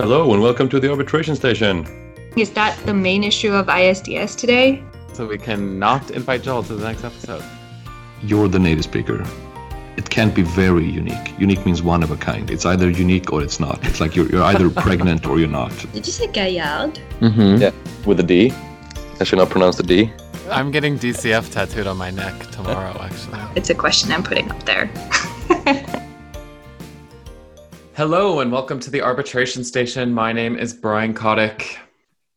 Hello and welcome to the arbitration station. Is that the main issue of ISDS today? So we cannot invite Joel to the next episode. You're the native speaker. It can't be very unique. Unique means one of a kind. It's either unique or it's not. It's like you're, you're either pregnant or you're not. Did you say Gaillard? Mm-hmm. Yeah, with a D. I should not pronounce the D. I'm getting DCF tattooed on my neck tomorrow, actually. It's a question I'm putting up there. Hello and welcome to the arbitration station. My name is Brian Kotick,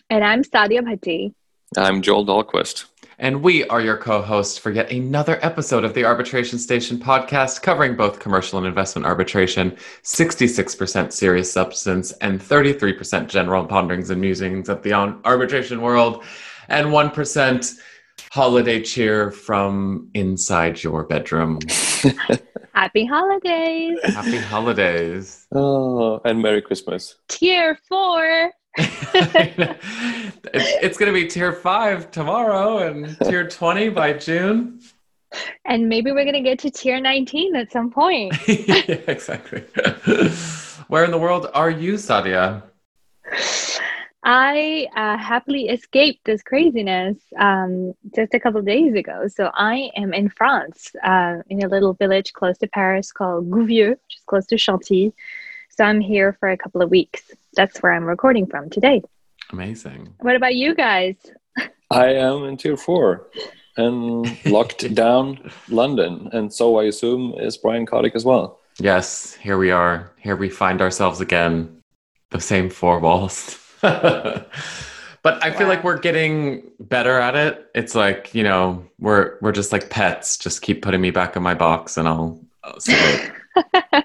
And I'm Saadia Bhatti. I'm Joel Dahlquist. and we are your co-hosts for yet another episode of the Arbitration Station podcast covering both commercial and investment arbitration, 66% serious substance, and 33% general ponderings and musings of the arbitration world, and 1% holiday cheer from inside your bedroom. Happy holidays. Happy holidays. Oh, and Merry Christmas. Tier four. it's, it's going to be tier five tomorrow and tier 20 by June. And maybe we're going to get to tier 19 at some point. yeah, exactly. Where in the world are you, Saadia? I uh, happily escaped this craziness um, just a couple of days ago. So I am in France, uh, in a little village close to Paris called Gouvieux, which is close to Chantilly. So I'm here for a couple of weeks. That's where I'm recording from today. Amazing. What about you guys? I am in tier four and locked down London. And so I assume is Brian Kotick as well. Yes, here we are. Here we find ourselves again. The same four walls. but I feel like we're getting better at it. It's like, you know, we're we're just like pets. Just keep putting me back in my box and I'll, I'll.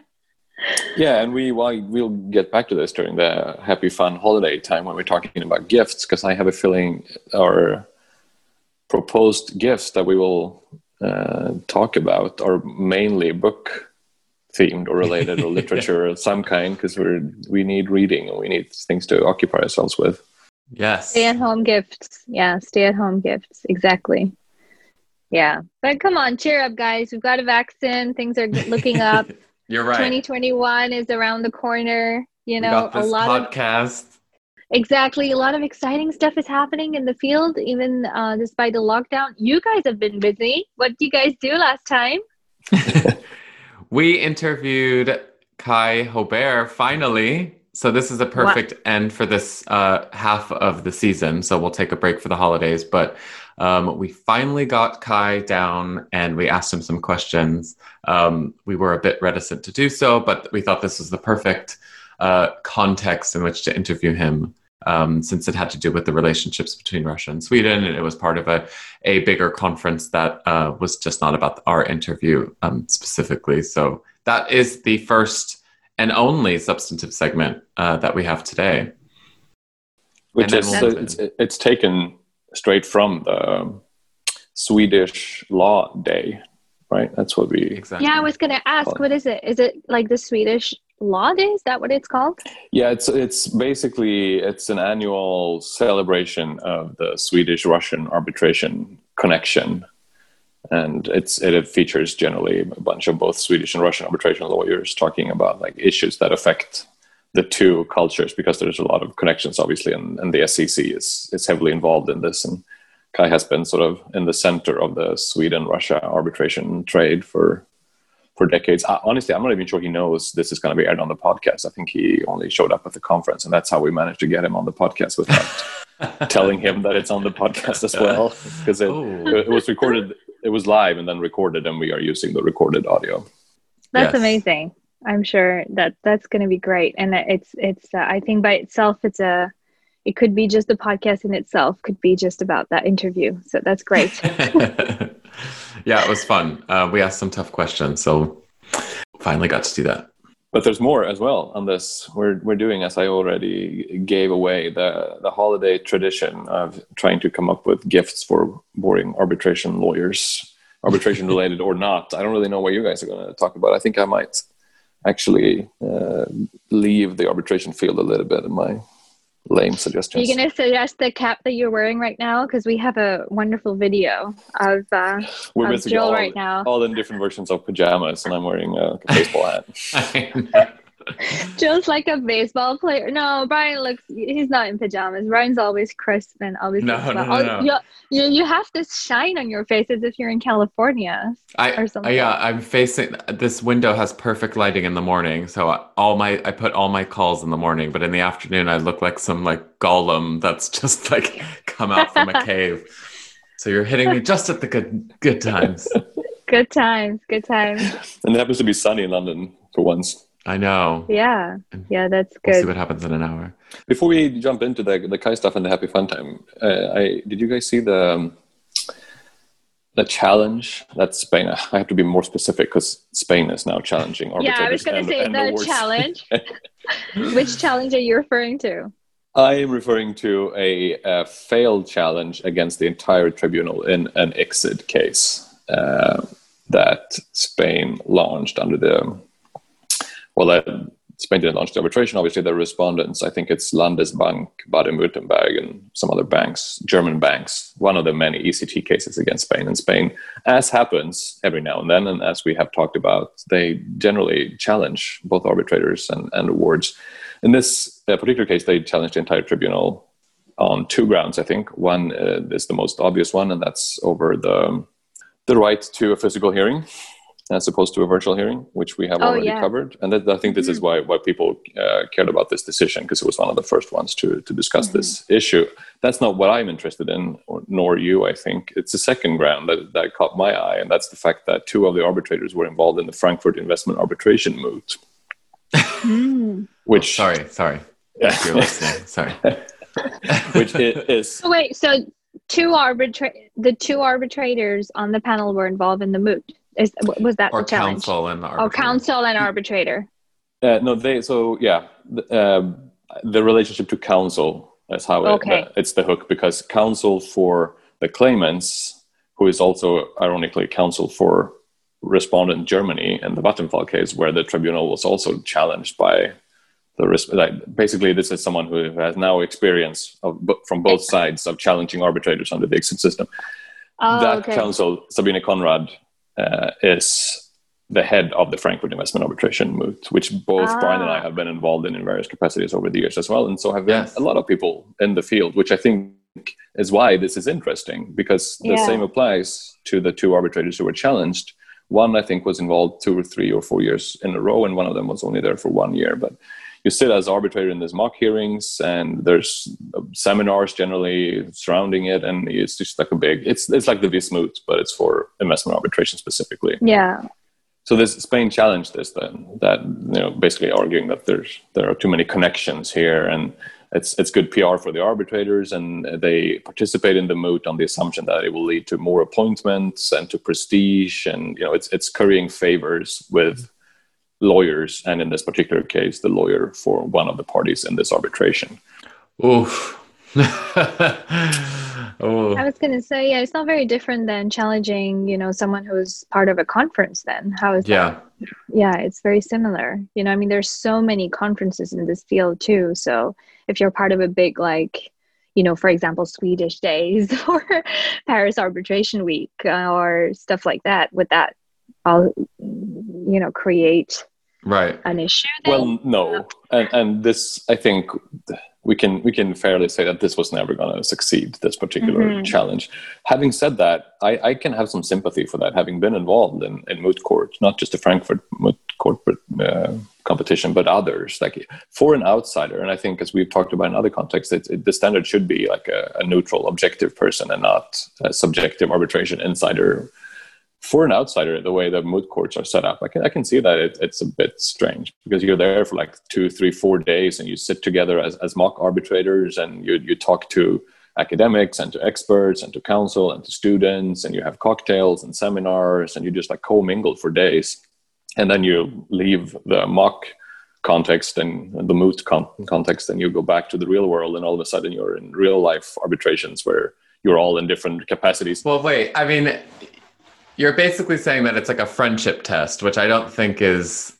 Yeah, and we well, we'll get back to this during the happy fun holiday time when we're talking about gifts, because I have a feeling our proposed gifts that we will uh, talk about are mainly book themed or related or literature of some kind, because we're we need reading and we need things to occupy ourselves with. Yes. Stay at home gifts. Yeah, stay at home gifts. Exactly. Yeah. But come on, cheer up, guys. We've got a vaccine. Things are looking up. You're right. 2021 is around the corner. You know, a this lot of podcast. exactly a lot of exciting stuff is happening in the field, even uh, despite the lockdown. You guys have been busy. What did you guys do last time? We interviewed Kaj Hobér finally. So this is a perfect end for this uh, half of the season. So we'll take a break for the holidays, but um, we finally got Kaj down and we asked him some questions. Um, we were a bit reticent to do so, but we thought this was the perfect uh, context in which to interview him. Um, since it had to do with the relationships between Russia and Sweden, and it was part of a, a bigger conference that uh, was just not about our interview um, specifically. So that is the first and only substantive segment uh, that we have today. Which is we'll- it's, it's taken straight from the Swedish Law Day, right? That's what we Exactly. Yeah, I was going to ask, what is it? Is it like the Swedish Day? Is that what it's called? Yeah, it's it's basically it's an annual celebration of the Swedish Russian arbitration connection, and it's it features generally a bunch of both Swedish and Russian arbitration lawyers talking about like issues that affect the two cultures because there's a lot of connections obviously, and, and the SCC is is heavily involved in this, and Kaj has been sort of in the center of the Sweden Russia arbitration trade for for decades. Uh, honestly, I'm not even sure he knows this is going to be aired on the podcast. I think he only showed up at the conference, and that's how we managed to get him on the podcast without telling him that it's on the podcast as well, because it, Oh. it was recorded, it was live and then recorded, and we are using the recorded audio. That's Yes. amazing. I'm sure that that's going to be great, and it's it's. Uh, I think by itself, it's a. It could be just the podcast in itself. Could be just about that interview. So that's great. yeah, it was fun. Uh, we asked some tough questions, so finally got to do that. But there's more as well on this. We're we're doing, as I already gave away, the the holiday tradition of trying to come up with gifts for boring arbitration lawyers, arbitration related or not. I don't really know what you guys are going to talk about. I think I might actually uh, leave the arbitration field a little bit in my lame Are you going to suggest the cap that you're wearing right now? Because we have a wonderful video of, uh, We're of missing Joel all, right now. all in different versions of pajamas, and I'm wearing a baseball hat. Just like a baseball player. No, Brian looks. He's not in pajamas. Brian's always crisp and always. No, looks no, no, Oh, no. You, you, you have this shine on your face as if you're in California. I, or something. I- yeah, I'm facing this window has perfect lighting in the morning, so I- all my I put all my calls in the morning, but in the afternoon I look like some like golem that's just like come out from a cave. So you're hitting me just at the good good times. Good times. Good times. And it happens to be sunny in London for once. I know. Yeah. Yeah, that's good. We'll see what happens in an hour. Before we jump into the the Kaj stuff and the happy fun time, uh, I did you guys see the um, the challenge that Spain? I have to be more specific because Spain is now challenging Yeah, I was going to say and the awards. challenge. Which challenge are you referring to? I am referring to a, a failed challenge against the entire tribunal in an ICSID case uh, that Spain launched under the. Well, uh, Spain didn't launch the arbitration. Obviously, the respondents, I think it's Landesbank, Baden-Württemberg, and some other banks, German banks. One of the many ECT cases against Spain. And Spain, as happens every now and then, and as we have talked about, they generally challenge both arbitrators and, and awards. In this uh, particular case, they challenged the entire tribunal on two grounds. I think one uh, is the most obvious one, and that's over the the right to a physical hearing as opposed to a virtual hearing, which we have Oh, already yeah. covered. And that, I think this is mm-hmm. why why people uh, cared about this decision because it was one of the first ones to to discuss this mm-hmm. issue. That's not what I'm interested in, or, nor you. I think it's the second ground that that caught my eye, and that's the fact that two of the arbitrators were involved in the Frankfurt investment arbitration moot, mm. which Sorry, sorry. If you're listening, sorry. which i- is Oh, wait, so two arbitra- the two arbitrators on the panel were involved in the moot. Is was that Or the challenge? counsel and the Oh, arbitrator. counsel and arbitrator. Uh, no, they. So yeah, the, um, the relationship to counsel is how it, Okay. uh, it's the hook because counsel for the claimants, who is also ironically counsel for respondent Germany in the Vattenfall case, where the tribunal was also challenged by the res- like, basically this is someone who has now experience of from both sides of challenging arbitrators under the ICSID system Oh, that okay. counsel, Sabine Konrad, uh, is the head of the Frankfurt Investment Arbitration Moot, which both Ah. Brian and I have been involved in in various capacities over the years as well, and so have Yes. a lot of people in the field, which I think is why this is interesting because the Yeah. same applies to the two arbitrators who were challenged. One, I think, was involved two or three or four years in a row, and one of them was only there for one year. But you sit as arbitrator in these mock hearings, and there's seminars generally surrounding it, and it's just like a big. It's it's like the Vis Moot, but it's for investment arbitration specifically. Yeah. So this Spain challenged this then, that you know, basically arguing that there's there are too many connections here, and it's it's good PR for the arbitrators, and they participate in the moot on the assumption that it will lead to more appointments and to prestige, and you know it's it's currying favors with lawyers, and in this particular case, the lawyer for one of the parties in this arbitration. Oof. oh. I was gonna say, yeah, it's not very different than challenging, you know, someone who's part of a conference. Then how is yeah. that? Yeah, yeah it's very similar. You know, I mean, there's so many conferences in this field too. So if you're part of a big, like, you know, for example, Swedish Days or Paris Arbitration Week uh, or stuff like that, would that, all, you know, create Right. an issue? Then? Well, no, and and this I think we can we can fairly say that this was never going to succeed. This particular Mhm. challenge. Having said that, I, I can have some sympathy for that, having been involved in, in moot court, not just the Frankfurt moot court uh, competition, but others. Like for an outsider, and I think as we've talked about in other contexts, it, it, the standard should be like a, a neutral, objective person, and not a subjective arbitration insider for an outsider, the way the moot courts are set up, I can I can see that it, it's a bit strange because you're there for like two, three, four days, and you sit together as, as mock arbitrators, and you you talk to academics and to experts and to counsel and to students, and you have cocktails and seminars, and you just like commingle for days, and then you leave the mock context and the moot con- context, and you go back to the real world, and all of a sudden you're in real life arbitrations where you're all in different capacities. Well, wait. I mean, you're basically saying that it's like a friendship test, which I don't think is.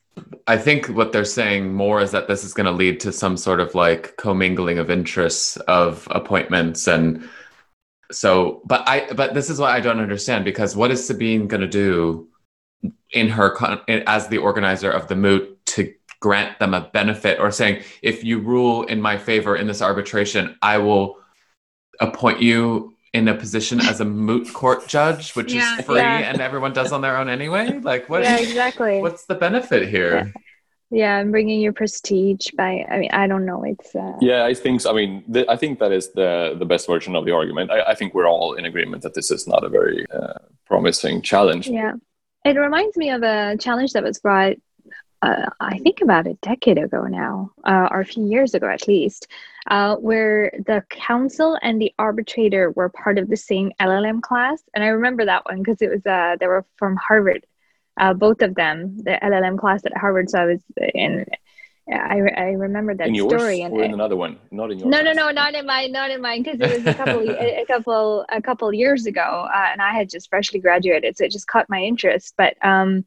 I think what they're saying more is that this is going to lead to some sort of like commingling of interests of appointments and so but I but this is what I don't understand because what is Sabine going to do in her con- as the organizer of the moot to grant them a benefit or saying, if you rule in my favor in this arbitration, I will appoint you in a position as a moot court judge, which Yeah. is free Yeah. and everyone does on their own anyway. Like, what? yeah, exactly. What's the benefit here? Yeah, I'm bringing your prestige by. I mean, I don't know. It's uh, Yeah, I think. so. I mean, th- I think that is the the best version of the argument. I, I think we're all in agreement that this is not a very uh, promising challenge. Yeah. It reminds me of a challenge that was brought, uh, I think, about a decade ago now, uh, or a few years ago at least, uh, where the counsel and the arbitrator were part of the same LLM class. And I remember that one because it was, uh, they were from Harvard, uh, both of them, the LLM class at Harvard. So I was in, I, I remember that in yours story. And or in another one? Not in yours. no, no, no, not in mine, not in mine, because it was a couple, a, a couple, a couple years ago, uh, and I had just freshly graduated, so it just caught my interest. But, um,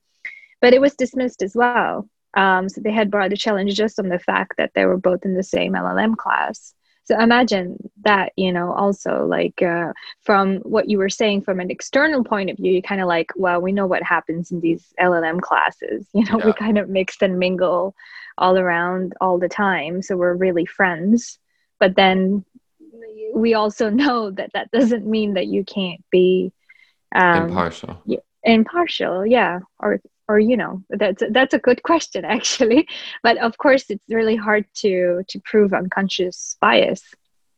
but it was dismissed as well. Um, so they had brought the challenge just on the fact that they were both in the same LLM class. So imagine that, you know, also like uh, from what you were saying from an external point of view, you kind of like, well, we know what happens in these LLM classes. You know, we kind of mix and mingle all around all the time. So we're really friends. But then we also know that that doesn't mean that you can't be um, Impartial. impartial yeah or or you know that's that's a good question actually but of course it's really hard to to prove unconscious bias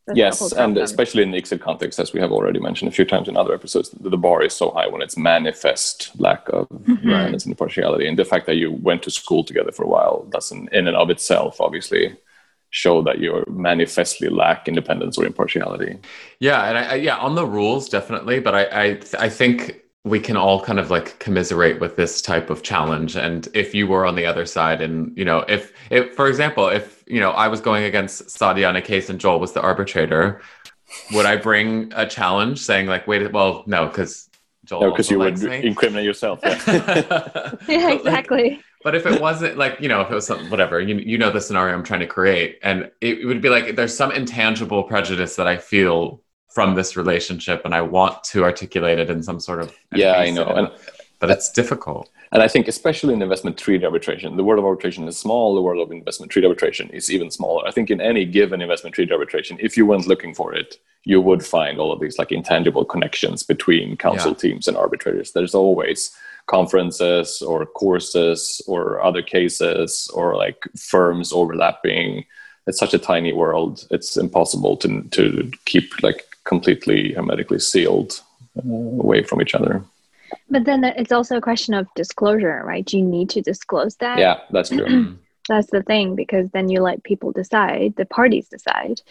That's yes, and especially in the ICSID context, as we have already mentioned a few times in other episodes, the the bar is so high when it's manifest lack of Mm-hmm. independence and impartiality. And the fact that you went to school together for a while doesn't, in and of itself, obviously show that you manifestly lack independence or impartiality. Yeah, and I, I, yeah, on the rules definitely, but I, I I think we can all kind of like commiserate with this type of challenge. And if you were on the other side, and you know, if if for example, if you know I was going against Saadia in a case and Joel was the arbitrator, would I bring a challenge saying like, wait, well, no, because Joel No, because you would me? incriminate yourself. Yeah. yeah But, like, exactly But if it wasn't like, you know, if it was something, whatever, you, you know, the scenario I'm trying to create. And it, it would be like, there's some intangible prejudice that I feel from this relationship and I want to articulate it in some sort of. Yeah, I know. And- but it's difficult. And I think, especially in investment treaty arbitration, the world of arbitration is small. The world of investment treaty arbitration is even smaller. I think in any given investment treaty arbitration, if you went looking for it, you would find all of these like intangible connections between counsel Yeah. teams and arbitrators. There's always conferences or courses or other cases or like firms overlapping. It's such a tiny world. It's impossible to to keep like completely hermetically sealed uh, away from each other. but then it's also a question of disclosure right Do you need to disclose that Yeah, that's true. that's the thing because then you let people decide the parties decide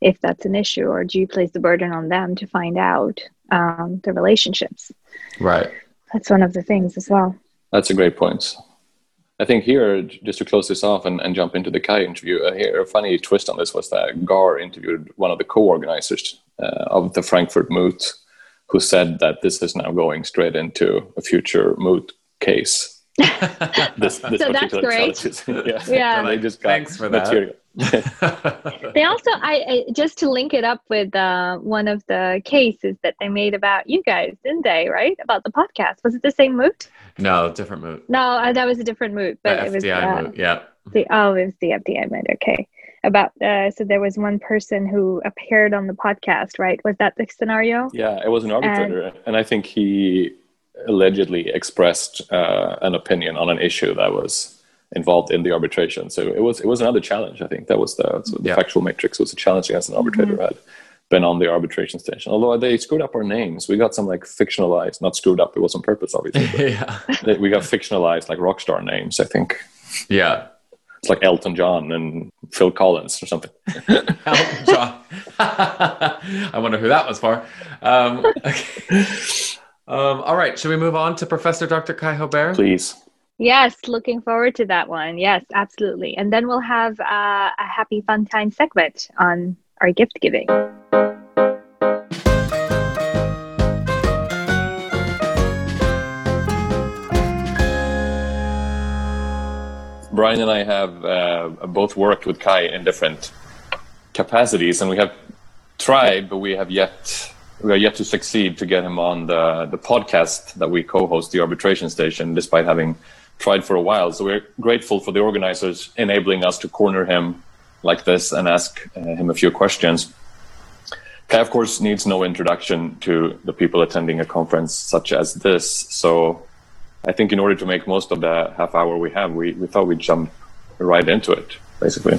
if that's an issue or do you place the burden on them to find out um, the relationships Right. that's one of the things as well That's a great point. I think here, just to close this off and, and jump into the Kaj interview, uh, here a funny twist on this was that GAR interviewed one of the co-organizers of the Frankfurt Moot, who said that this is now going straight into a future moot case. This, this So that's great. challenge. yeah. Yeah. they just got Thanks for that. they also I, I just to link it up with uh, one of the cases that they made about you guys didn't they write about the podcast was it the same moot no, different moot. no uh, that was a different moot but The it was FDI uh, moot. Yeah. the oh it was the fdi moot okay about uh, so there was one person who appeared on the podcast right was that the scenario Yeah, it was an arbitrator, and, I think he allegedly expressed uh, an opinion on an issue that was involved in the arbitration. So it was it was another challenge. I think that was the, so the Yeah. factual matrix was a challenge against an arbitrator who had been on the arbitration station. Although they screwed up our names, we got some like fictionalized, not screwed up. It was on purpose, obviously. yeah. but we got fictionalized like rock star names. I think Yeah. It's like Elton John and Phil Collins or something. Elton John. I wonder who that was for. Um, okay. um, all right. Should we move on to Professor Dr. Kaj Hobér? Please. yes looking forward to that one yes absolutely and then we'll have uh, a happy fun time segment on our gift giving Brian and I have uh, both worked with Kaj in different capacities, and we have tried, but we have yet we are yet to succeed to get him on the the podcast that we co-host, the Arbitration Station, despite having tried for a while. So we're grateful for the organizers enabling us to corner him like this and ask uh, him a few questions. Kaj, of course, needs no introduction to the people attending a conference such as this. So I think in order to make most of the half hour we have, we, we thought we'd jump right into it, basically.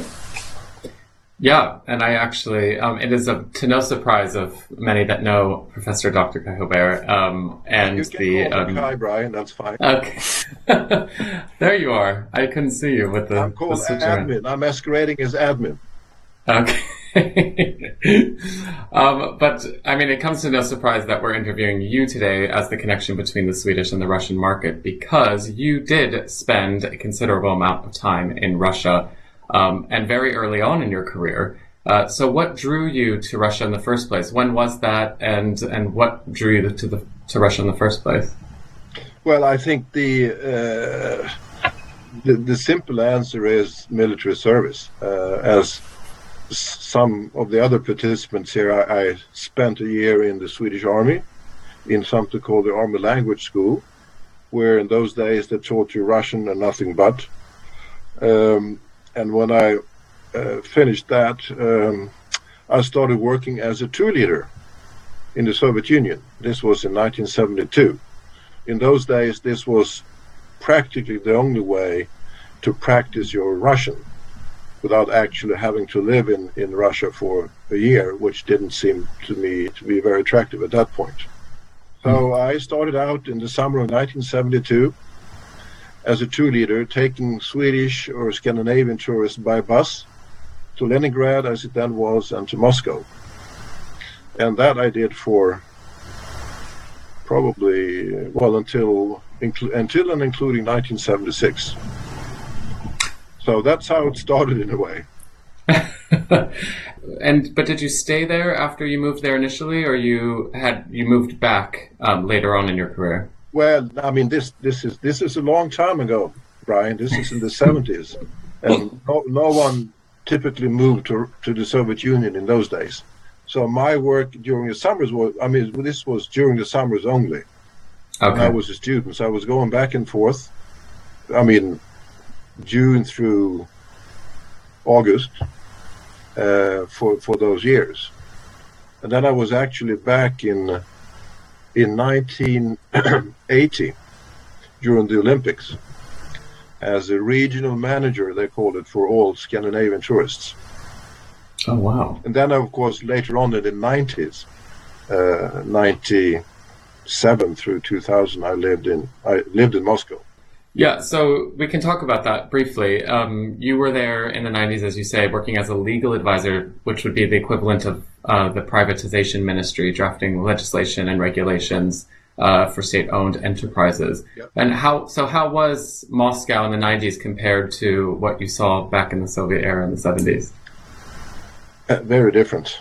Yeah, and I actually, um, it is a, to no surprise of many that know Professor Dr. Kaj Hobér um, and you can the. call Um, Kaj, Brian. That's fine. okay, there you are. I couldn't see you with the. I'm called the admin. I'm masquerading as admin. Okay. um, but I mean, it comes to no surprise that we're interviewing you today as the connection between the Swedish and the Russian market because you did spend a considerable amount of time in Russia um, and very early on in your career. Uh, so, what drew you to Russia in the first place? When was that, and and what drew you to the to Russia in the first place? Well, I think the uh, the, the simple answer is military service. Uh, as some of the other participants here, I, I spent a year in the Swedish Army in something called the Army Language School, where in those days they taught you Russian and nothing but. Um, and when I uh, finished that, um, I started working as a tour leader in the Soviet Union. This was in 1972 in those days, this was practically the only way to practice your Russian without actually having to live in, in Russia for a year, which didn't seem to me to be very attractive at that point. So hmm. I started out in the summer of 1972 as a tour leader, taking Swedish or Scandinavian tourists by bus to Leningrad, as it then was, and to Moscow. And that I did for probably well until inclu- until and including 1976. So that's how it started in a way. and but did you stay there after you moved there initially, or you had you moved back um, later on in your career? Well, I mean this this is this is a long time ago, Brian. This is in the 70s, and no, no one typically moved to to the Soviet Union in those days. So my work during the summers was I mean this was during the summers only. when I was a student. So I was going back and forth. I mean, June through August uh, for for those years, and then I was actually back in in 1980 during the Olympics as a regional manager. They called it for all Scandinavian tourists. Oh wow. And then, of course, later on in the 90s, uh, 97 through 2000, I lived in I lived in Moscow. Yeah, so we can talk about that briefly. Um, you were there in the 90s, as you say, working as a legal advisor, which would be the equivalent of uh, the privatization ministry, drafting legislation and regulations uh, for state-owned enterprises. Yep. And how? So, how was Moscow in the 90s compared to what you saw back in the Soviet era in the 70s? Uh, very different.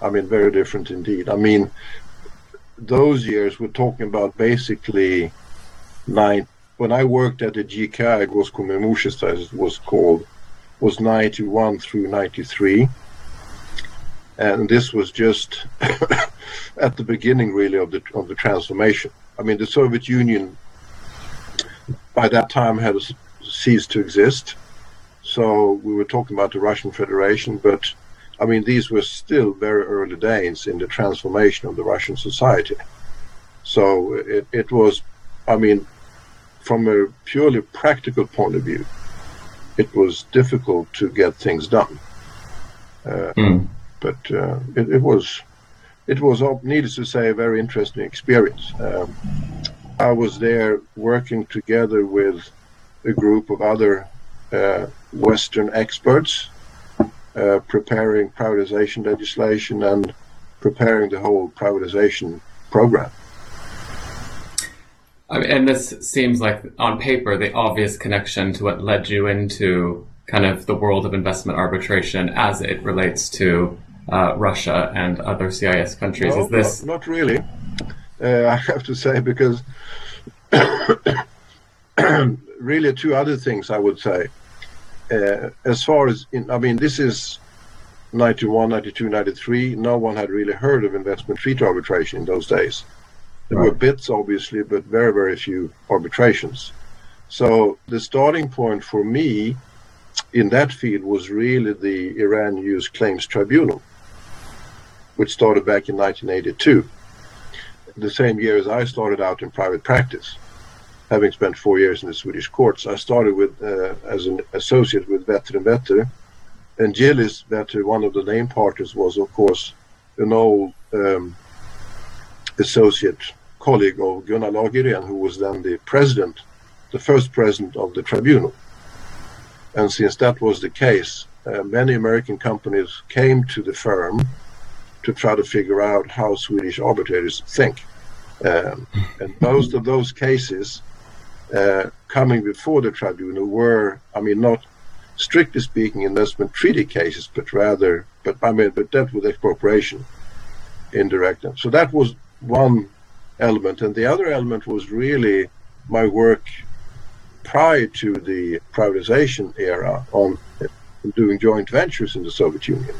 I mean, very different indeed. I mean, those years we're talking about basically nine when I worked at the GKI, as it was called, was 91 through 93. And this was just at the beginning, really, of the, of the transformation. I mean, the Soviet Union by that time had ceased to exist. So we were talking about the Russian Federation, but I mean, these were still very early days in the transformation of the Russian society. So it, it was, I mean, from a purely practical point of view, it was difficult to get things done. Uh, Hmm. But uh, it, it was, it was, needless to say, a very interesting experience. Um, I was there working together with a group of other uh, Western experts uh, preparing privatization legislation and preparing the whole privatization program. I mean, and this seems like, on paper, the obvious connection to what led you into kind of the world of investment arbitration as it relates to uh, Russia and other CIS countries. No, Is this? not, not really. Uh, I have to say because really two other things I would say. Uh, as far as in, I mean, this is 91, 92, 93. No one had really heard of investment treaty arbitration in those days. There were Right. BITs, obviously, but very, very few arbitrations. So the starting point for me in that field was really the Iran U.S. Claims Tribunal, which started back in 1982, the same year as I started out in private practice. Having spent four years in the Swedish courts, I started with uh, as an associate with Wetter and Wetter, and Gillis Wetter, one of the name partners, was of course an old um, associate colleague of Gunnar Lagergren, who was then the president, the first president of the tribunal. And since that was the case, uh, many American companies came to the firm to try to figure out how Swedish arbitrators think. Um, and most of those cases uh, coming before the tribunal were, I mean, not strictly speaking investment treaty cases, but rather, but I mean, but dealt with expropriation indirect. So that was one element, and the other element was really my work prior to the privatization era on doing joint ventures in the Soviet Union.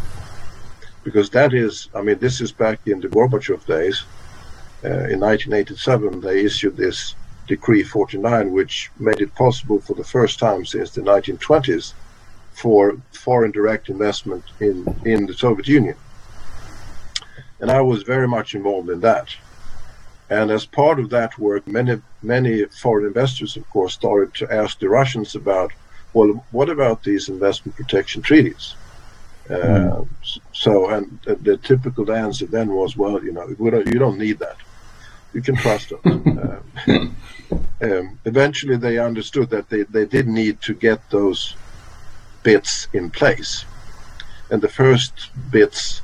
Because that is, I mean, this is back in the Gorbachev days. Uh, in 1987, they issued this Decree 49, which made it possible for the first time since the 1920s for foreign direct investment in, in the Soviet Union. And I was very much involved in that. And as part of that work, many many foreign investors, of course, started to ask the Russians about, well, what about these investment protection treaties? Mm. Uh, so, and the, the, typical answer then was, well, you know, don't, you don't need that. You can trust us. uh, um, eventually, they understood that they, they did need to get those BITs in place. And the first BITs,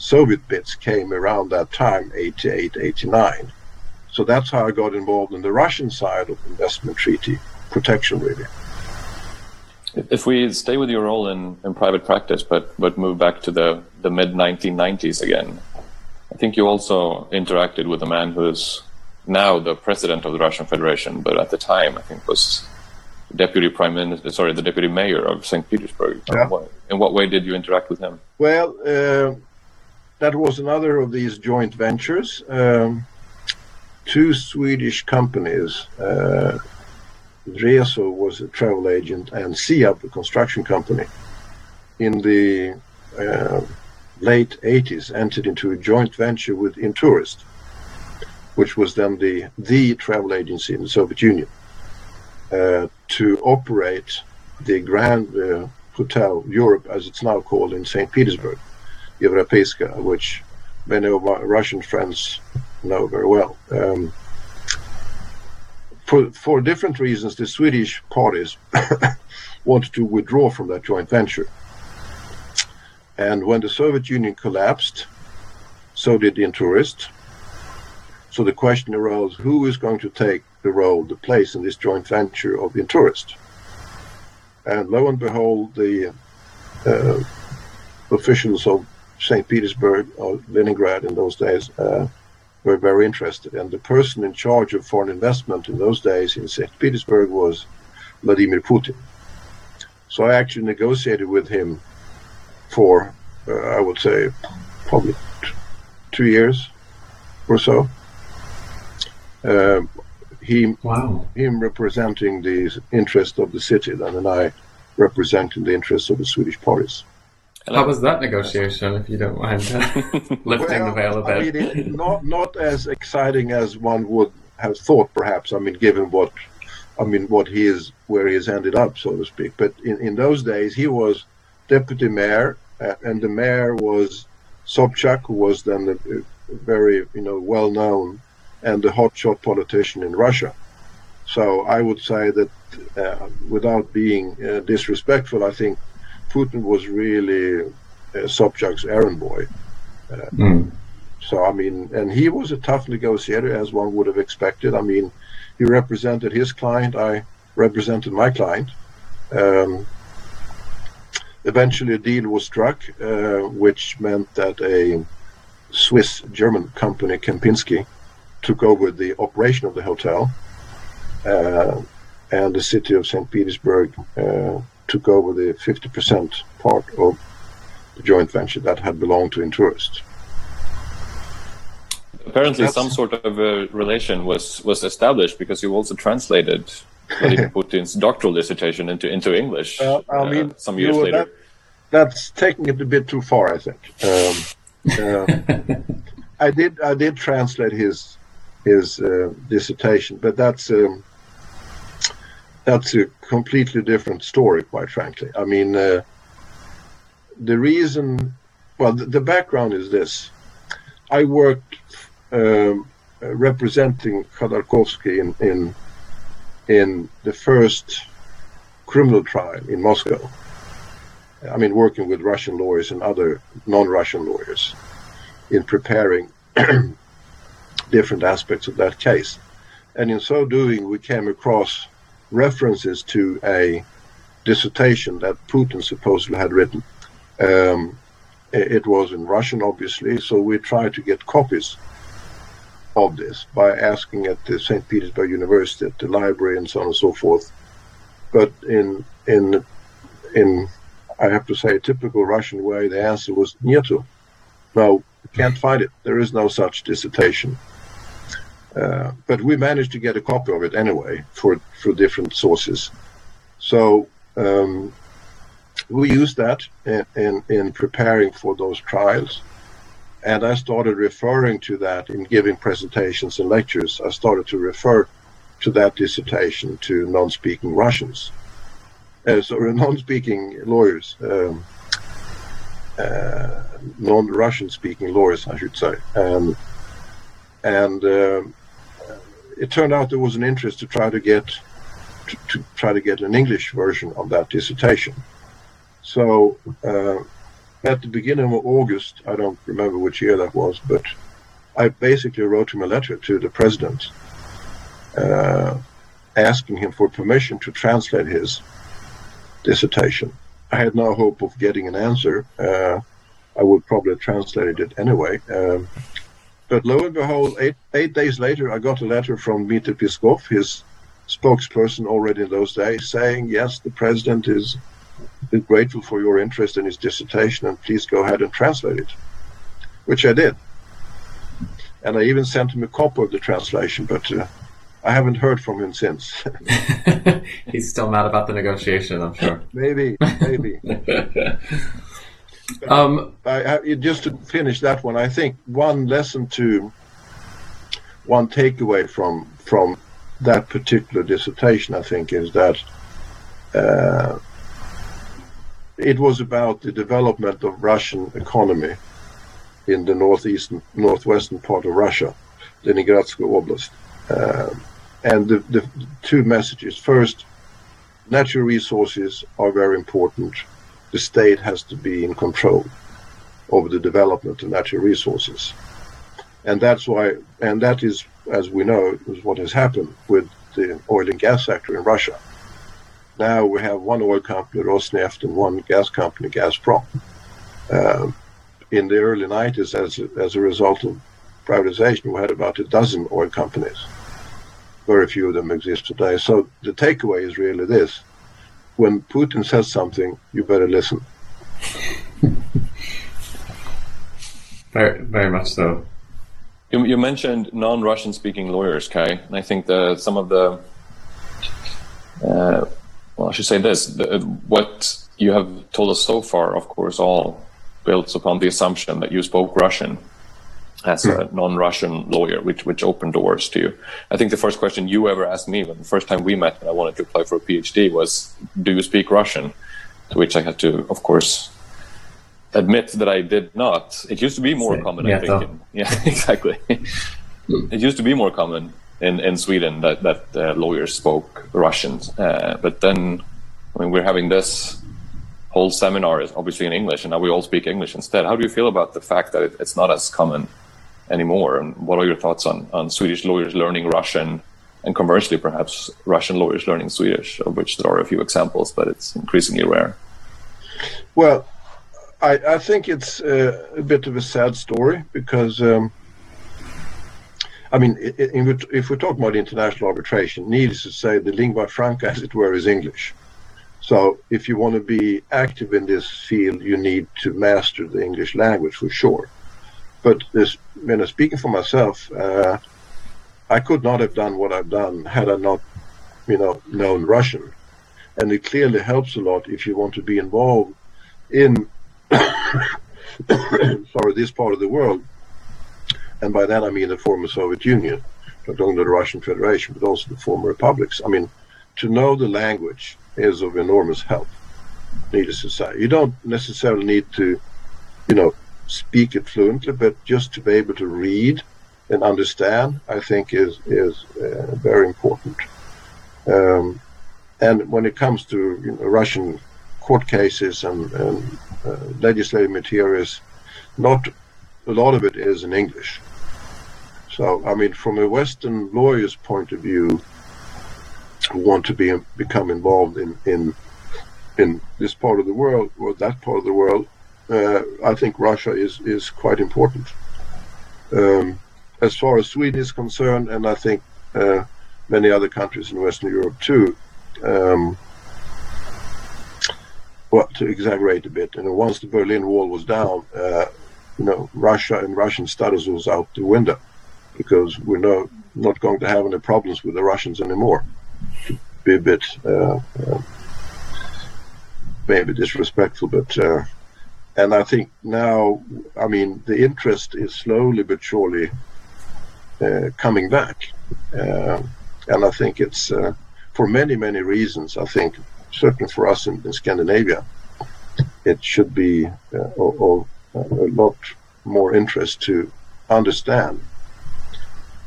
Soviet BITs, came around that time, 88, 89. So that's how I got involved in the Russian side of investment treaty protection, really. If we stay with your role in, in private practice, but but move back to the, the mid 1990s again, I think you also interacted with a man who is now the president of the Russian Federation, but at the time I think was deputy prime minister, sorry, the deputy mayor of St. Petersburg. Yeah. In what way did you interact with him? Well, uh, that was another of these joint ventures. Um, two Swedish companies. Uh, Reso was a travel agent and Siab, a construction company, in the uh, late 80s entered into a joint venture with Intourist, which was then the, the travel agency in the Soviet Union, uh, to operate the Grand uh, Hotel Europe, as it's now called, in St. Petersburg, Europeiska, which many of my Russian friends know very well. Um, for, for different reasons, the Swedish parties wanted to withdraw from that joint venture. And when the Soviet Union collapsed, so did the Intourist. So the question arose who is going to take the role, the place in this joint venture of the Intourist? And lo and behold, the uh, officials of St. Petersburg or Leningrad in those days uh, were very interested. And the person in charge of foreign investment in those days in St. Petersburg was Vladimir Putin. So I actually negotiated with him for, uh, I would say, probably t- two years or so. Uh, he, wow. him representing the interest of the city, then, and I representing the interests of the Swedish parties. How was that negotiation, if you don't mind lifting well, the veil a bit? I mean, not not as exciting as one would have thought, perhaps. I mean, given what, I mean, what he is, where he has ended up, so to speak. But in, in those days, he was deputy mayor, uh, and the mayor was Sobchak, who was then a, very, you know, well known and a hotshot politician in Russia. So I would say that, uh, without being uh, disrespectful, I think Putin was really uh, Sobchak's errand boy. Uh, mm. So I mean, and he was a tough negotiator, as one would have expected. I mean, he represented his client. I represented my client. Um, eventually, a deal was struck, uh, which meant that a Swiss German company, Kempinski, took over the operation of the hotel, uh, and the city of St. Petersburg uh, took over the 50% part of the joint venture that had belonged to Intourist. Apparently, That's... some sort of a relation was was established because you also translated Vladimir Putin's doctoral dissertation into into English. Uh, I uh, some years you know, later. that- that's taking it a bit too far, I think. Um, uh, I did I did translate his his uh, dissertation, but that's um, that's a completely different story, quite frankly. I mean, uh, the reason, well, the, the background is this: I worked um, representing Khodorkovsky in, in in the first criminal trial in Moscow. I mean, working with Russian lawyers and other non-Russian lawyers in preparing different aspects of that case. And in so doing, we came across references to a dissertation that Putin supposedly had written. Um, it was in Russian, obviously, so we tried to get copies of this by asking at the St. Petersburg University, at the library, and so on and so forth. But in in in I have to say, a typical Russian way, the answer was Nieto. No, can't find it. There is no such dissertation. Uh, but we managed to get a copy of it anyway for, for different sources. So um, we used that in, in, in preparing for those trials. And I started referring to that in giving presentations and lectures. I started to refer to that dissertation to non speaking Russians uh, sorry, non-speaking lawyers, um, uh, non-Russian speaking lawyers, I should say. Um, and um it turned out there was an interest to try to get to, to try to get an English version of that dissertation. So uh, at the beginning of August, I don't remember which year that was, but I basically wrote him a letter to the president, uh, asking him for permission to translate his dissertation. I had no hope of getting an answer. Uh, I would probably have translated it anyway. Um, but lo and behold, eight, eight days later, I got a letter from Dmitry Peskov, his spokesperson already in those days, saying, yes, the president is, is grateful for your interest in his dissertation and please go ahead and translate it, which I did. And I even sent him a copy of the translation, but uh, I haven't heard from him since. He's still mad about the negotiation, I'm sure. maybe, maybe. Um, I, I, just to finish that one, I think one lesson to one takeaway from from that particular dissertation, I think, is that uh, it was about the development of Russian economy in the northeastern northwestern part of Russia, the Leningradsk Oblast, uh, and the, the two messages. First, natural resources are very important the state has to be in control over the development of natural resources. And that's why, and that is, as we know, is what has happened with the oil and gas sector in Russia. Now we have one oil company, Rosneft, and one gas company, Gazprom. Uh, in the early 90s, as as a result of privatization, we had about a dozen oil companies. Very few of them exist today. So the takeaway is really this when Putin says something, you better listen. very, very much so. You, you mentioned non-Russian speaking lawyers, Kaj, and I think that some of the, uh, well, I should say this: the, what you have told us so far, of course, all builds upon the assumption that you spoke Russian as a non-Russian lawyer, which which opened doors to you. I think the first question you ever asked me when the first time we met, when I wanted to apply for a PhD, was, "Do you speak Russian?" To which I had to, of course, admit that I did not. It used to be more common, yeah, I think. In, yeah, exactly. it used to be more common in, in Sweden that that uh, lawyers spoke Russian, uh, but then I mean we're having this whole seminar is obviously in English, and now we all speak English instead. How do you feel about the fact that it, it's not as common anymore? And what are your thoughts on on Swedish lawyers learning Russian? And conversely, perhaps Russian lawyers learning Swedish, of which there are a few examples, but it's increasingly rare. Well, I, I think it's uh, a bit of a sad story because, um, I mean, if we're talking about international arbitration, needless to say, the lingua franca, as it were, is English. So if you want to be active in this field, you need to master the English language for sure. But this, you know, speaking for myself, uh, I could not have done what I've done had I not you know, known Russian. And it clearly helps a lot if you want to be involved in, sorry, this part of the world. And by that I mean the former Soviet Union, not only the Russian Federation, but also the former republics. I mean, to know the language is of enormous help, needless to say. You don't necessarily need to, you know, speak it fluently, but just to be able to read and understand, I think is is uh, very important. Um, and when it comes to you know, Russian court cases and, and uh, legislative materials, not a lot of it is in English. So, I mean, from a Western lawyer's point of view, who want to be become involved in in in this part of the world or that part of the world, uh, I think Russia is is quite important. Um, as far as Sweden is concerned, and I think uh, many other countries in Western Europe too. Um, well, to exaggerate a bit, you know, once the Berlin Wall was down, uh, you know, Russia and Russian status was out the window because we're no, not going to have any problems with the Russians anymore. Be a bit uh, uh, maybe disrespectful, but uh, and I think now, I mean, the interest is slowly but surely uh, coming back. Uh, and I think it's uh, for many, many reasons. I think, certainly for us in, in Scandinavia, it should be of a lot more interest to understand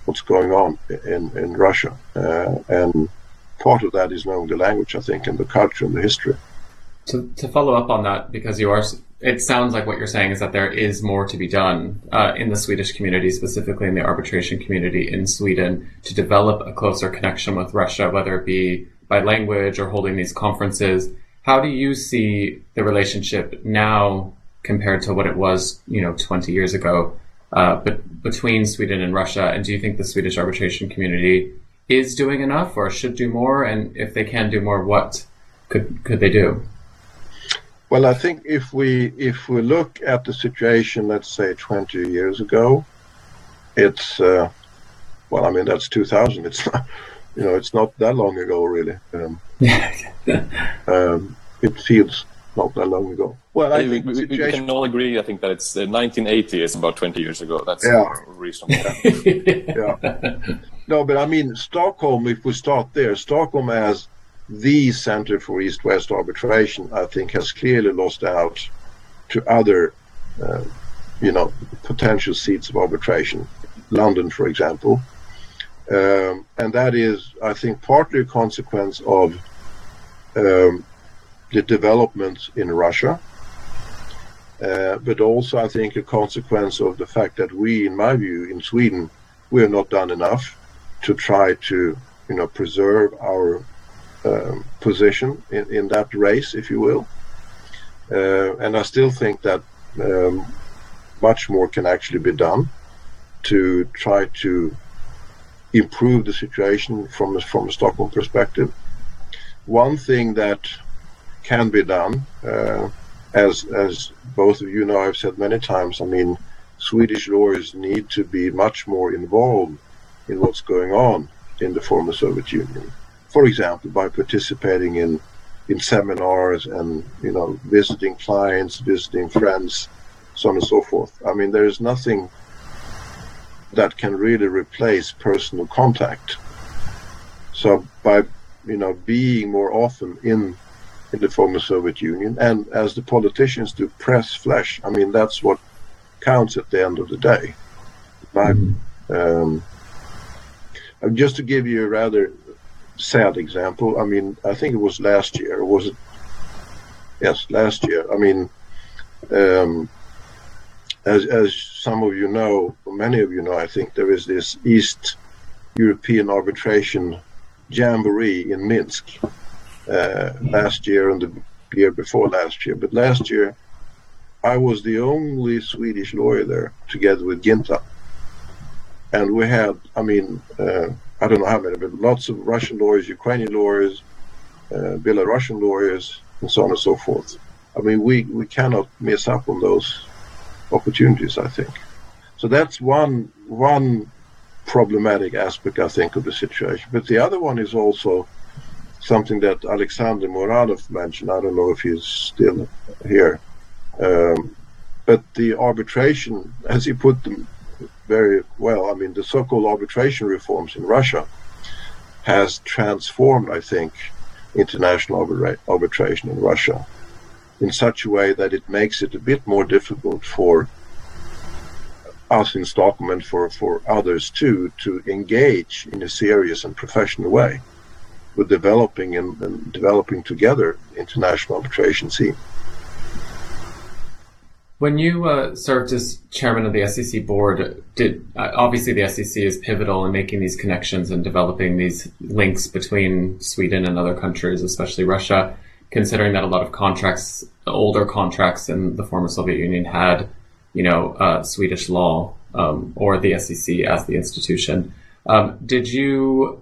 what's going on in, in Russia. and part of that is knowing the language, I think, and the culture and the history. To, to follow up on that, because you are it sounds like what you're saying is that there is more to be done uh, in the Swedish community, specifically in the arbitration community in Sweden, to develop a closer connection with Russia, whether it be by language or holding these conferences. How do you see the relationship now compared to what it was, you know, 20 years ago, uh, but between Sweden and Russia? And do you think the Swedish arbitration community is doing enough or should do more? And if they can do more, what could could they do? Well, I think if we if we look at the situation, let's say 20 years ago, it's uh, well, I mean that's 2000. It's not, you know, it's not that long ago, really. Um, um, it feels not that long ago. Well, I, think we, situation... we, can all agree. I think that it's uh, 1980 is about 20 years ago. That's yeah. reasonable. yeah. No, but I mean Stockholm. If we start there, Stockholm has the Center for East-West Arbitration, I think, has clearly lost out to other, uh, you know, potential seats of arbitration. London, for example, um, and that is, I think, partly a consequence of um, the developments in Russia, uh, but also, I think, a consequence of the fact that we, in my view, in Sweden, we have not done enough to try to, you know, preserve our um, position in, in that race, if you will. Uh, and I still think that um, much more can actually be done to try to improve the situation from from a Stockholm perspective. One thing that can be done, uh, as as both of you know, I've said many times. I mean, Swedish lawyers need to be much more involved in what's going on in the former Soviet Union for example, by participating in in seminars and you know visiting clients, visiting friends, so on and so forth. I mean, there is nothing that can really replace personal contact. So by you know being more often in in the former Soviet Union and as the politicians do press flesh, I mean that's what counts at the end of the day. But, mm-hmm. um, just to give you a rather sad example. I mean, I think it was last year. Was it? Yes, last year. I mean, um, as as some of you know, many of you know, I think there is this East European Arbitration Jamboree in Minsk uh, last year and the year before last year. But last year, I was the only Swedish lawyer there, together with Ginta, and we had, I mean. Uh, I don't know how many, but lots of Russian lawyers, Ukrainian lawyers, uh, Belarusian lawyers, and so on and so forth. I mean, we, we cannot miss up on those opportunities, I think. So that's one one problematic aspect, I think, of the situation. But the other one is also something that Alexander Muradov mentioned. I don't know if he's still here. Um, but the arbitration, as he put them very well, I mean, the so called arbitration reforms in Russia has transformed, I think, international arbitra- arbitration in Russia in such a way that it makes it a bit more difficult for us in Stockholm and for, for others too to engage in a serious and professional way with developing and, and developing together international arbitration scene. When you uh, served as chairman of the SCC board, did uh, obviously the SCC is pivotal in making these connections and developing these links between Sweden and other countries, especially Russia. Considering that a lot of contracts, older contracts in the former Soviet Union had, you know, uh, Swedish law um, or the SCC as the institution. Um, did you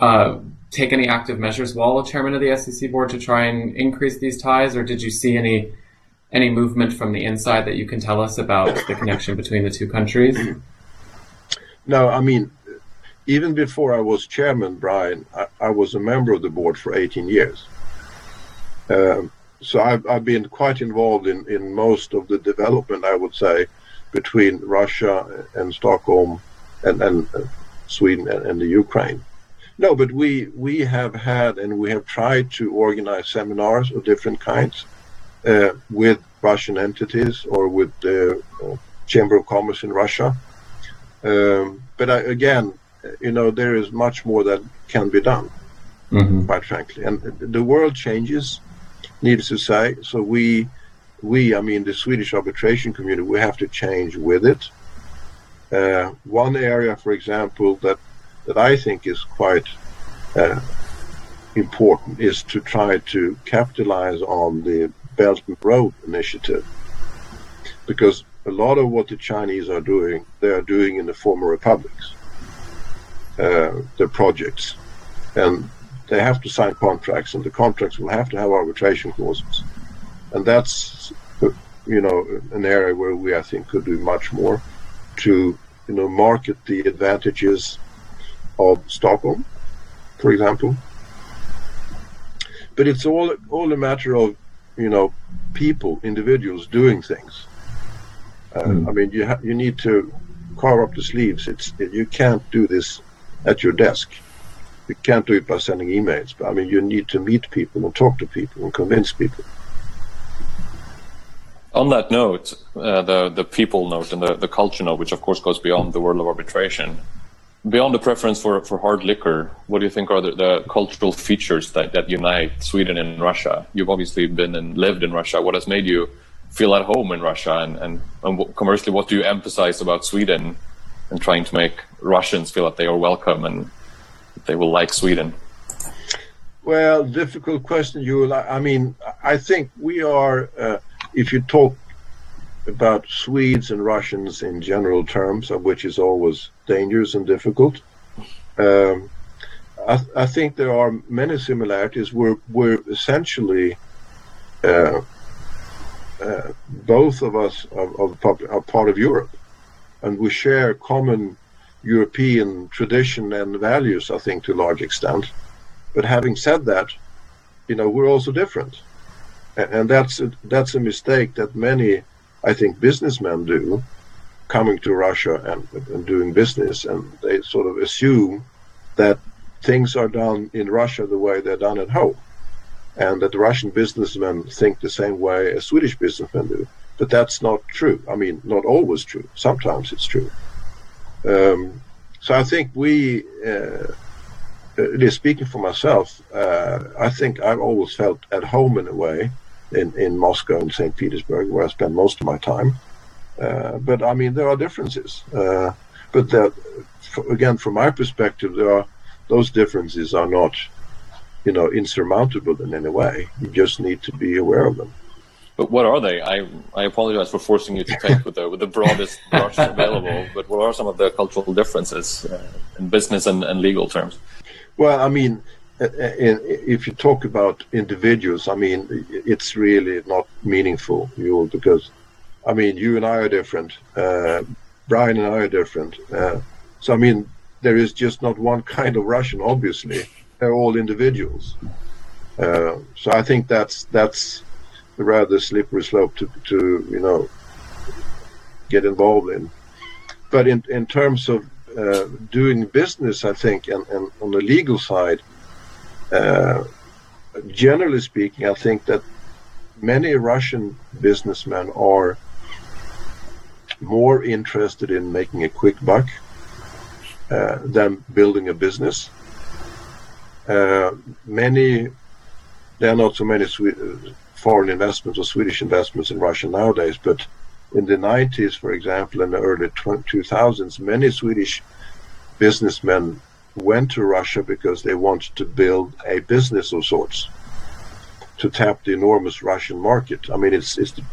uh, take any active measures while chairman of the SCC board to try and increase these ties, or did you see any? Any movement from the inside that you can tell us about the connection between the two countries? No, I mean, even before I was chairman, Brian, I, I was a member of the board for 18 years. Um, so I've, I've been quite involved in, in most of the development, I would say, between Russia and Stockholm and, and uh, Sweden and, and the Ukraine. No, but we we have had and we have tried to organize seminars of different kinds with Russian entities or with the uh, Chamber of Commerce in Russia. Um, but I, again, you know, there is much more that can be done, mm-hmm. quite frankly. And the world changes, needless to say. So we, we, I mean, the Swedish arbitration community, we have to change with it. Uh, one area, for example, that that I think is quite uh, important is to try to capitalize on the Belt and Road Initiative. Because a lot of what the Chinese are doing, they are doing in the former republics, uh, their projects. And they have to sign contracts, and the contracts will have to have arbitration clauses. And that's, you know, an area where we, I think, could do much more to, you know, market the advantages of Stockholm, for example. But it's all all a matter of you know, people, individuals doing things. Uh, mm. I mean, you ha- you need to carve up the sleeves. It's you can't do this at your desk. You can't do it by sending emails. But I mean, you need to meet people and talk to people and convince people. On that note, uh, the the people note and the, the culture note, which of course goes beyond the world of arbitration, beyond the preference for, for hard liquor, what do you think are the, the, cultural features that, that unite Sweden and Russia? You've obviously been and lived in Russia. What has made you feel at home in Russia? And, and, and commercially, what do you emphasize about Sweden and trying to make Russians feel that they are welcome and they will like Sweden? Well, difficult question, you. I mean, I think we are, uh, if you talk about Swedes and Russians in general terms, of which is always dangerous and difficult. Um, I, I, think there are many similarities. We're, we're essentially uh, uh, both of us are, are, part of Europe, and we share common European tradition and values. I think to a large extent. But having said that, you know we're also different, and, and that's a, that's a mistake that many I think businessmen do, coming to Russia and, and doing business, and they sort of assume that things are done in Russia the way they're done at home, and that the Russian businessmen think the same way as Swedish businessmen do. But that's not true. I mean, not always true. Sometimes it's true. Um, so I think we, uh, speaking for myself, uh, I think I've always felt at home in a way in, in Moscow and St. Petersburg, where I spend most of my time. Uh, but I mean, there are differences. Uh, but that, again, from my perspective, there are those differences are not, you know, insurmountable in any way. You just need to be aware of them. But what are they? I I apologize for forcing you to take with the with the broadest brush available. But what are some of the cultural differences uh, in business and, and legal terms? Well, I mean, if you talk about individuals, I mean, it's really not meaningful, you because, I mean, you and I are different. Uh, Brian and I are different. Uh, so, I mean, there is just not one kind of Russian, obviously. they're all individuals. Uh, so I think that's that's a rather slippery slope to to you know get involved in. But in in terms of uh, doing business, I think, and, and on the legal side, uh, generally speaking, I think that many Russian businessmen are more interested in making a quick buck uh, than building a business. Uh, many, there are not so many foreign investments or Swedish investments in Russia nowadays, but in the 90s, for example, in the early 2000s, many Swedish businessmen went to Russia because they wanted to build a business of sorts to tap the enormous Russian market. I mean, it's it's the,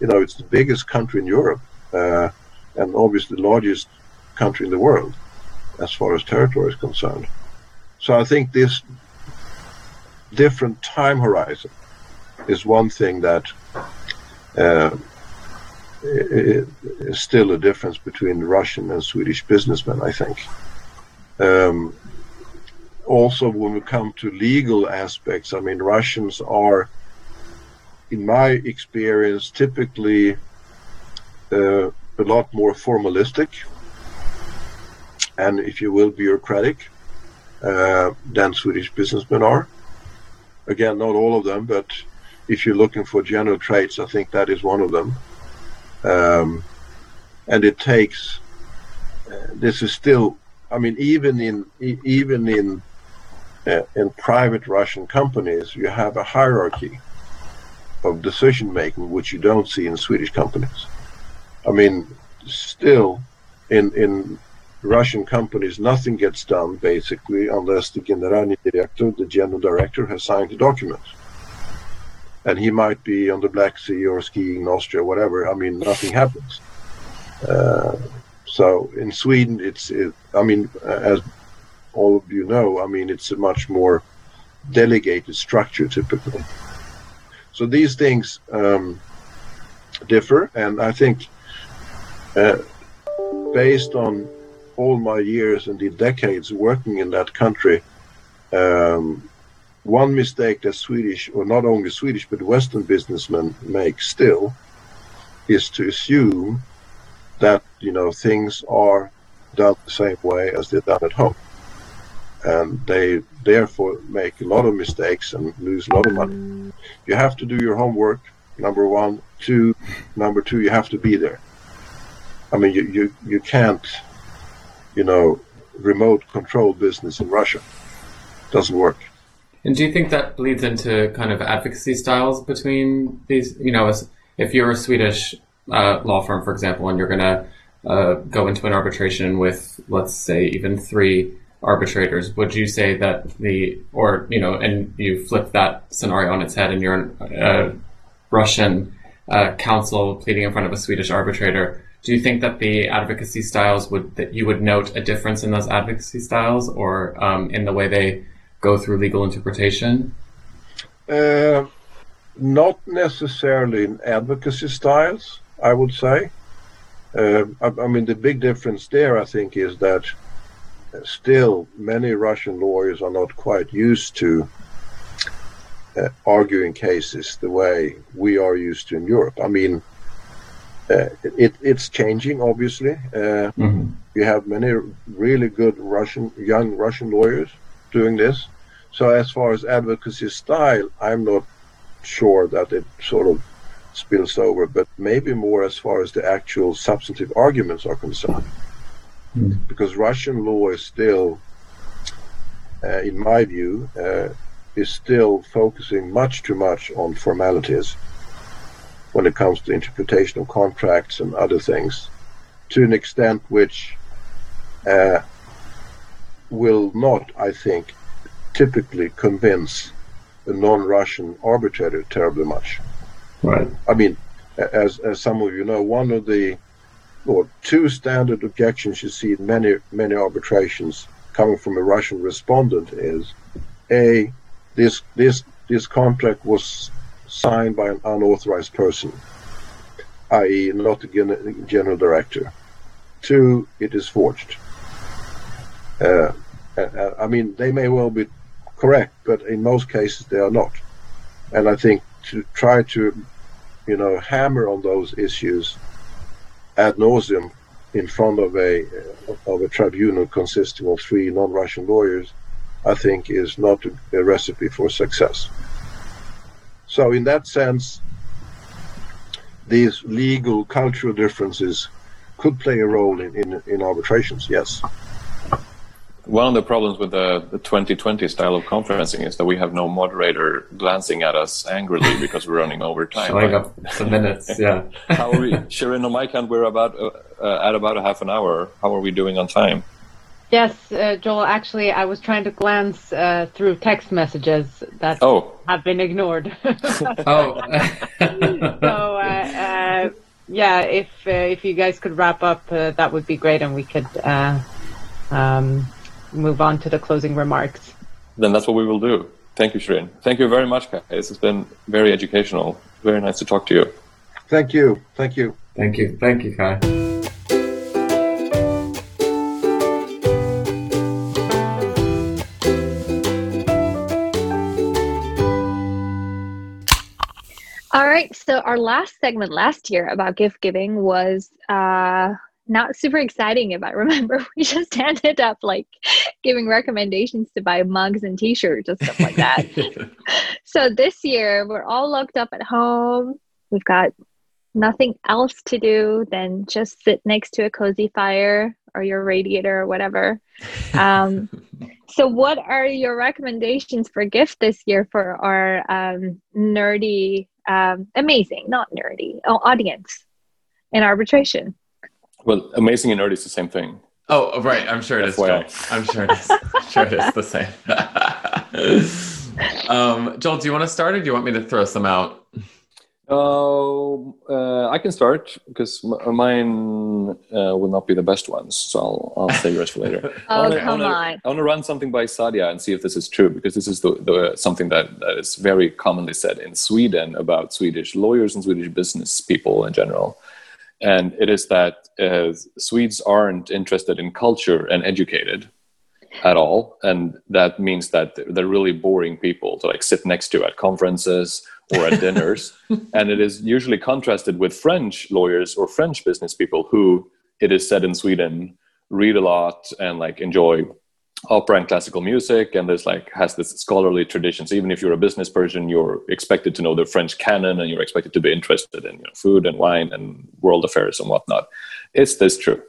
you know it's the biggest country in Europe uh, and obviously the largest country in the world as far as territory is concerned. So I think this different time horizon is one thing that uh, is still a difference between the Russian and Swedish businessmen. I think. Um, also, when we come to legal aspects, I mean, Russians are, in my experience, typically uh, a lot more formalistic and, if you will, bureaucratic uh, than Swedish businessmen are. Again, not all of them, but if you're looking for general traits, I think that is one of them. Um, and it takes. Uh, this is still. I mean, even in even in uh, in private Russian companies, you have a hierarchy of decision making, which you don't see in Swedish companies. I mean, still, in in Russian companies, nothing gets done basically unless the Generalny Director, the general director, has signed the document. And he might be on the Black Sea or skiing in Austria, whatever. I mean, nothing happens. Uh, so in Sweden, it's, it, I mean, as all of you know, I mean, it's a much more delegated structure typically. So these things um, differ, and I think uh, based on all my years and the decades working in that country, um, one mistake that Swedish, or not only Swedish, but Western businessmen make still is to assume that you know things are done the same way as they're done at home and they therefore make a lot of mistakes and lose a lot of money. You have to do your homework, number one. Two, number two, you have to be there. I mean, you, you, you can't, you know, remote control business in Russia. Doesn't work. And do you think that bleeds into kind of advocacy styles between these? You know, if you're a Swedish uh, law firm, for example, and you're going to uh, go into an arbitration with, let's say, even three arbitrators, would you say that the, or, you know, and you flip that scenario on its head and you're a uh, Russian uh, counsel pleading in front of a Swedish arbitrator, do you think that the advocacy styles would, that you would note a difference in those advocacy styles or um, in the way they go through legal interpretation? Uh, not necessarily in advocacy styles, I would say. Uh, I, I, mean, the big difference there, I think, is that still many Russian lawyers are not quite used to uh, arguing cases the way we are used to in Europe. I mean, uh, it, it's changing, obviously. Uh, mm-hmm. You have many really good Russian, young Russian lawyers doing this. So, as far as advocacy style, I'm not sure that it sort of spills over, but maybe more as far as the actual substantive arguments are concerned. Mm. Because Russian law is still, uh, in my view, uh, is still focusing much too much on formalities when it comes to interpretation of contracts and other things, to an extent which uh, will not, I think, typically convince a non-Russian arbitrator terribly much. Right. I mean, as as some of you know, one of the or two standard objections you see in many many arbitrations coming from a Russian respondent is a this this this contract was signed by an unauthorized person, i.e., not the general director. Two, it is forged. Uh, I mean, they may well be correct, but in most cases they are not. And I think to try to, you know, hammer on those issues ad nauseum in front of a of a tribunal consisting of three non-Russian lawyers, I think is not a, recipe for success. So in that sense, these legal cultural differences could play a role in, in, in arbitrations, yes. One of the problems with the, the 2020 style of conferencing is that we have no moderator glancing at us angrily because we're running over time. Showing up some minutes, yeah. How are we, Shirin, on my count, we're about uh, uh, at about a half an hour. How are we doing on time? Yes, uh, Joel. Actually, I was trying to glance uh, through text messages that Oh, have been ignored. Oh. so, uh, uh, yeah, if uh, if you guys could wrap up, uh, that would be great, and we could uh, um, move on to the closing remarks. then that's what we will do. Thank you, Shirin. Thank you very much, guys. It's been very educational. Very nice to talk to you. Thank you. Thank you. Thank you. Thank you, Kaj. All right. So our last segment last year about gift giving was uh, not super exciting. If I remember, we just ended up like giving recommendations to buy mugs and T-shirts and stuff like that. so this year we're all locked up at home. We've got nothing else to do than just sit next to a cozy fire or your radiator or whatever. Um, so, what are your recommendations for gift this year for our um, nerdy, um, amazing, not nerdy, oh, audience in arbitration? Well, amazing and nerdy is the same thing. Oh, right. I'm sure it is. Joel. I'm sure it is. I'm sure it is the same. um, Joel, do you want to start or do you want me to throw some out? Oh, uh, I can start because m- mine uh, will not be the best ones, so I'll, I'll save yours for later. I Oh, wanna- I come wanna- on. I want to run something by Saadia and see if this is true because this is the, the something that, that is very commonly said in Sweden about Swedish lawyers and Swedish business people in general. And it is that uh, Swedes aren't interested in culture and educated at all. And that means that they're really boring people to like sit next to at conferences or at dinners. and it is usually contrasted with French lawyers or French business people who, it is said in Sweden, read a lot and like enjoy opera and classical music and there's like has this scholarly tradition so even if you're a business person you're expected to know the french canon and you're expected to be interested in you know, food and wine and world affairs and whatnot is this true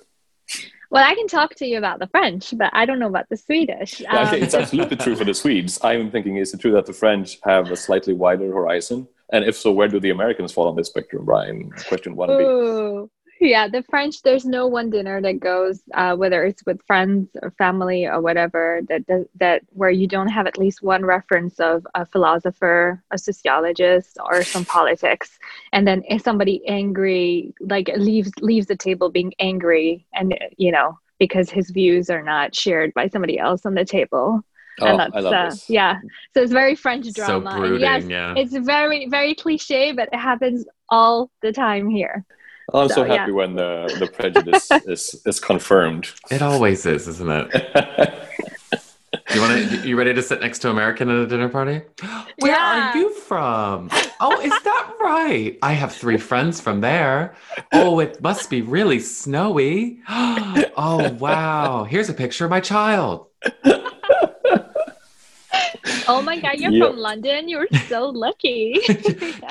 Well, I can talk to you about the French, but I don't know about the Swedish. Yeah, Um, it's absolutely true for the Swedes. I'm thinking, is it true that the French have a slightly wider horizon? And if so, where do the Americans fall on this spectrum, Brian? Question one B. Ooh. Yeah, the French, there's no one dinner that goes, uh, whether it's with friends or family or whatever, that, that that where you don't have at least one reference of a philosopher, a sociologist, or some politics, and then if somebody angry like leaves leaves the table being angry, and you know because his views are not shared by somebody else on the table. Oh, and that's I love uh, this. yeah, so it's very French So drama. and brooding, yes, yeah. it's very very cliche, but it happens all the time here. I'm so So, yeah. happy when the, the prejudice is, is confirmed. It always is, isn't it? You want to? You ready to sit next to American at a dinner party? Where Yeah. are you from? Oh, is that right? I have three friends from there. Oh, it must be really snowy. Oh, wow. Here's a picture of my child. Oh my god, you're Yep. from London. You're so lucky.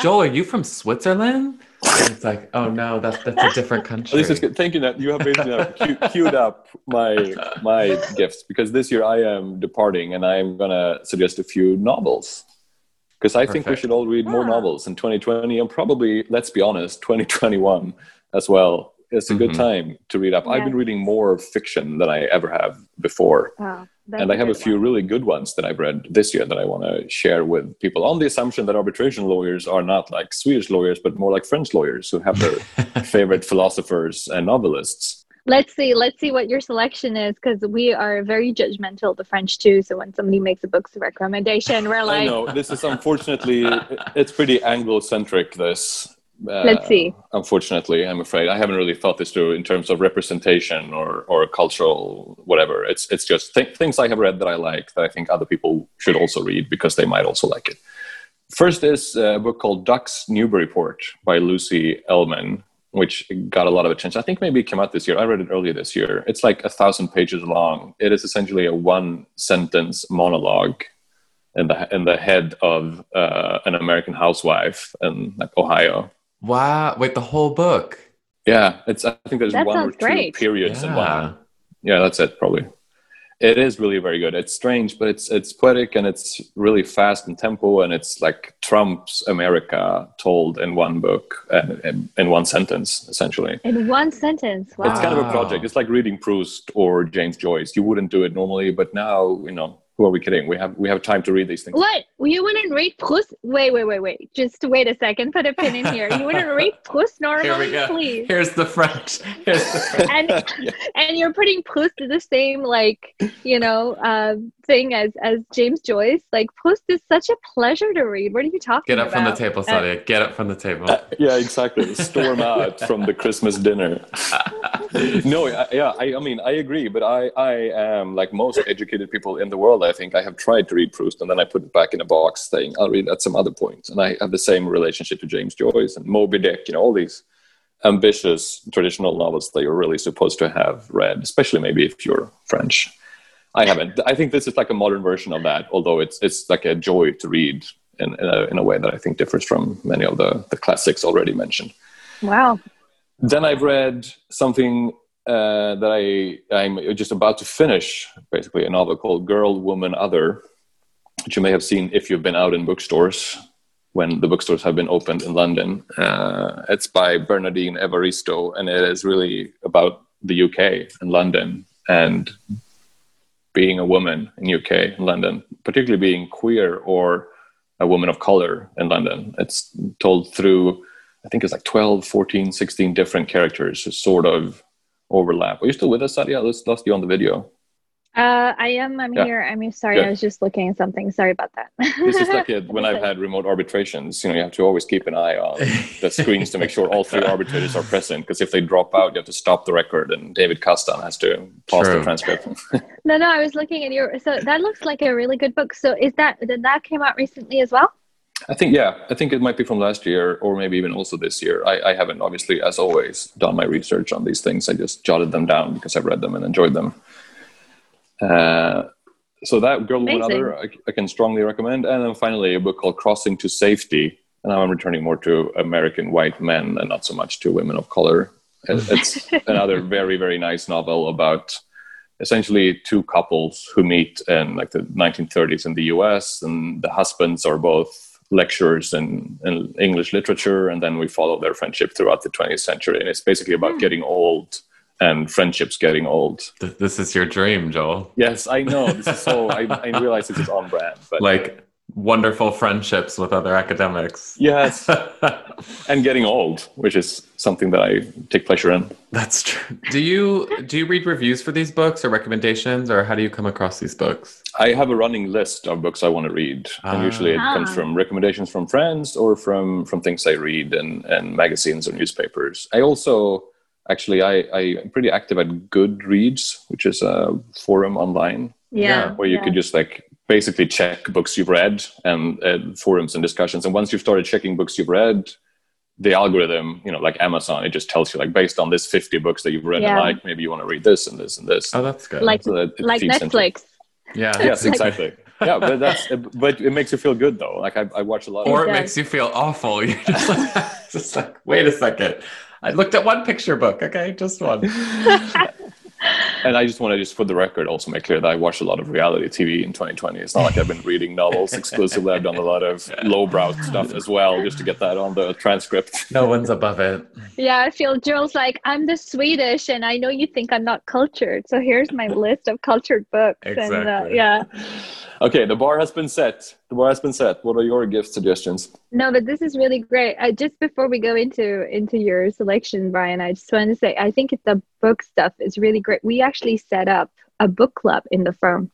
Joel, are you from Switzerland? And it's like, oh no, that's that's a different country. This is good. Thank you. That You have basically now cu- queued up my my gifts because this year I am departing and I'm gonna suggest a few novels because I think we should all read more Ah. novels in 2020 and probably, let's be honest, 2021 as well. It's a good Mhm. time to read up. I've been reading more fiction than I ever have before. Oh, that's and I have a few one. really good ones that I've read this year that I want to share with people on the assumption that arbitration lawyers are not like Swedish lawyers, but more like French lawyers who have their favorite philosophers and novelists. Let's see. Let's see what your selection is because we are very judgmental the French too. So when somebody makes a book's recommendation, we're like, I like, know this is unfortunately it's pretty Anglo-centric. This Uh, Let's see. Unfortunately, I'm afraid I haven't really thought this through in terms of representation or or cultural whatever. It's it's just th- things I have read that I like that I think other people should also read because they might also like it. First is a book called Ducks Newburyport by Lucy Ellmann, which got a lot of attention. I think maybe it came out this year. I read it earlier this year. It's like a thousand pages long. It is essentially a one sentence monologue in the in the head of uh, an American housewife in like Ohio. Wow. Wait, the whole book. Yeah, it's. I think there's That one or sounds two great. periods in Yeah. one. Yeah, that's it. Probably. It is really very good. It's strange, but it's it's poetic and it's really fast in tempo, and it's like Trump's America told in one book and in, in one sentence, essentially. In one sentence. Wow. It's kind of a project. It's like reading Proust or James Joyce. You wouldn't do it normally, but now you know who are we kidding? We have we have time to read these things. What? You wouldn't read Proust? Wait, wait, wait, wait. Just wait a second. Put a pin in here. You wouldn't read Proust Here we normally, go. please. Here's the French. Here's the French. And and you're putting Proust to the same like you know uh, thing as as James Joyce. Like Proust is such a pleasure to read. What are you talking Get up about? from the table, Saadia. Get up from the table. Uh, yeah, exactly. Storm out from the Christmas dinner. no, I, yeah, I, I mean, I agree, but I, I am like most educated people in the world. I think I have tried to read Proust, and then I put it back in a box, saying I'll read at some other point. And I have the same relationship to James Joyce and Moby Dick. You know, all these ambitious traditional novels that you're really supposed to have read, especially maybe if you're French. I haven't. I think this is like a modern version of that, although it's it's like a joy to read in, in, a, in a way that I think differs from many of the, the classics already mentioned. Wow. Then I've read something uh, that I I'm just about to finish, basically a novel called Girl, Woman, Other, which you may have seen if you've been out in bookstores when the bookstores have been opened in London. Uh, it's by Bernardine Evaristo, and it is really about the UK and London and being a woman in UK and London, particularly being queer or a woman of color in London. It's told through, I think it's like 12, 14, 16 different characters sort of overlap. Are you still with us, Saadia? I lost you on the video. Uh, I am. I'm Yeah. here. I'm sorry. Good. I was just looking at something. Sorry about that. This is like it, when I've had remote arbitrations, you know, you have to always keep an eye on the screens to make sure all three arbitrators are present. Because if they drop out, you have to stop the record, and David Kasdan has to pause True. the transcript. No, no. I was looking at your. So that looks like a really good book. So is that did that came out recently as well? I think, yeah, I think it might be from last year or maybe even also this year. I, I haven't, obviously, as always, done my research on these things. I just jotted them down because I've read them and enjoyed them. Uh, so that Girl, Amazing. Other, I, I can strongly recommend. And then finally, a book called Crossing to Safety. And now I'm returning more to American white men and not so much to women of color. It's another very, very nice novel about essentially two couples who meet in like the 1930s in the US, and the husbands are both lecturers in, in English literature, and then we follow their friendship throughout the 20th century. And it's basically about getting old and friendships getting old. Th- This is your dream, Joel. Yes, I know. This is so, I, I realize this is on brand, but Like wonderful friendships with other academics. yes, and getting old, which is something that I take pleasure in. That's true. Do you do you read reviews for these books or recommendations, or how do you come across these books? I have a running list of books I want to read, and usually it comes Ah. from recommendations from friends or from from things I read and and magazines or newspapers. I also actually I, I am pretty active at Goodreads, which is a forum online Yeah. where you yeah. could just like basically check books you've read and, and forums and discussions. And once you've started checking books you've read, the algorithm, you know, like Amazon, it just tells you like based on this 50 books that you've read Yeah. and like, maybe you want to read this and this and this. Oh, that's good. Like So that like feeds into- Netflix. yeah. Yes, Like- exactly. yeah, but that's but it makes you feel good though. Like I, I watch a lot. Or of it does. makes you feel awful. You're just like, just like, wait a second. I looked at one picture book. Okay, just one. and I just want to just for the record also make clear that I watch a lot of reality TV in 2020. It's not like I've been reading novels exclusively. I've done a lot of lowbrow stuff as well, just to get that on the transcript. No one's above it. Yeah, I feel Joel's like, I'm the Swedish, and I know you think I'm not cultured. So here's my list of cultured books. And uh, yeah, Okay, the bar has been set. The bar has been set. What are your gift suggestions? no, but this is really great. Uh, just before we go into into your selection, Brian, I just wanted to say I think the book stuff is really great. We actually set up a book club in the firm.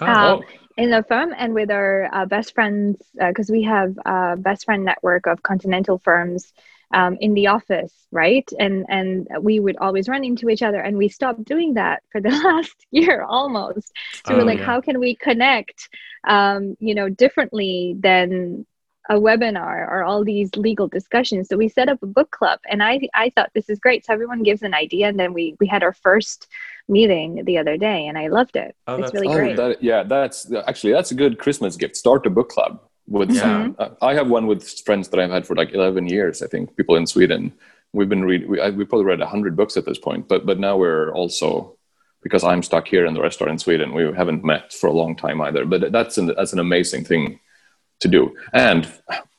Oh, Um, in the firm and with our uh, best friends because we have a best friend network of continental firms um, in the office, right? And and we would always run into each other, and we stopped doing that for the last year almost. So Oh, we're like, yeah. how can we connect, um, you know, differently than a webinar or all these legal discussions? So we set up a book club, and I I thought this is great. So everyone gives an idea, and then we we had our first meeting the other day, and I loved it. Oh, it's that's really Oh, great. that, yeah, that's actually that's a good Christmas gift. Start a book club with. Yeah. some- uh, I have one with friends that I've had for like eleven years. I think people in Sweden. We've been read. We, I, we probably read hundred books at this point, but but now we're also because I'm stuck here and the rest are in Sweden. We haven't met for a long time either. But that's an that's an amazing thing to do. And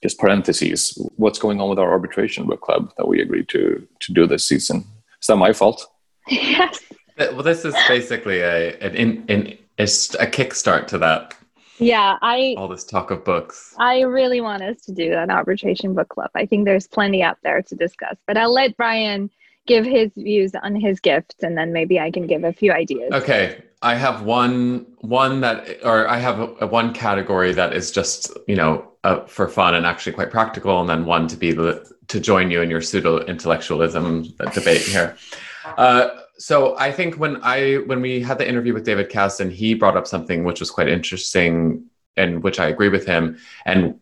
just parentheses, what's going on with our arbitration book club that we agreed to to do this season? Is that my fault? yes. Well, this is basically a an in, in a, a kickstart to that. Yeah, I All this talk of books. I really want us to do an arbitration book club. I think there's plenty out there to discuss, but I'll let Brian give his views on his gifts and then maybe I can give a few ideas. Okay, I have one one that, or I have a, a one category that is just you know uh, for fun and actually quite practical, and then one to be the, to join you in your pseudo intellectualism debate here. Uh, so I think when I when we had the interview with David Kasdan, he brought up something which was quite interesting, and which I agree with him. And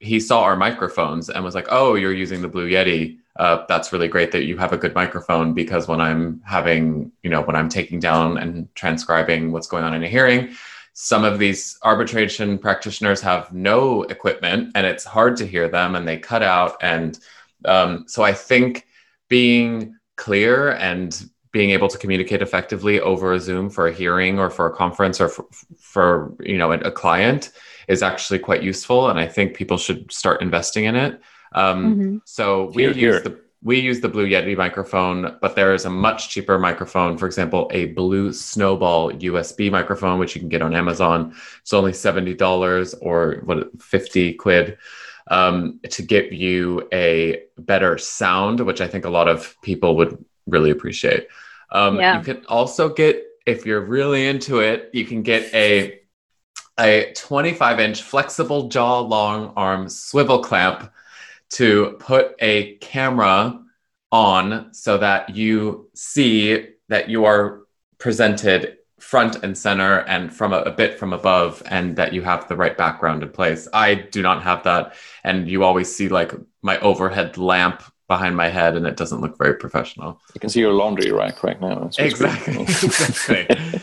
he saw our microphones and was like, "Oh, you're using the Blue Yeti. Uh, that's really great that you have a good microphone because when I'm having, you know, when I'm taking down and transcribing what's going on in a hearing." Some of these arbitration practitioners have no equipment and it's hard to hear them and they cut out. And um, so I think being clear and being able to communicate effectively over a Zoom for a hearing or for a conference or for, for you know a, a client is actually quite useful, and I think people should start investing in it. Um, Mhm. So we Here, use here. the we use the Blue Yeti microphone, but there is a much cheaper microphone. For example, a Blue Snowball USB microphone, which you can get on Amazon. It's only seventy dollars or what fifty quid um, to give you a better sound, which I think a lot of people would really appreciate. Um, Yeah. You can also get, if you're really into it, you can get a a 25 inch flexible jaw long arm swivel clamp to put a camera on so that you see that you are presented front and center and from a, a bit from above and that you have the right background in place i do not have that and you always see like my overhead lamp behind my head and it doesn't look very professional You can see your laundry rack right now. It's exactly great. exactly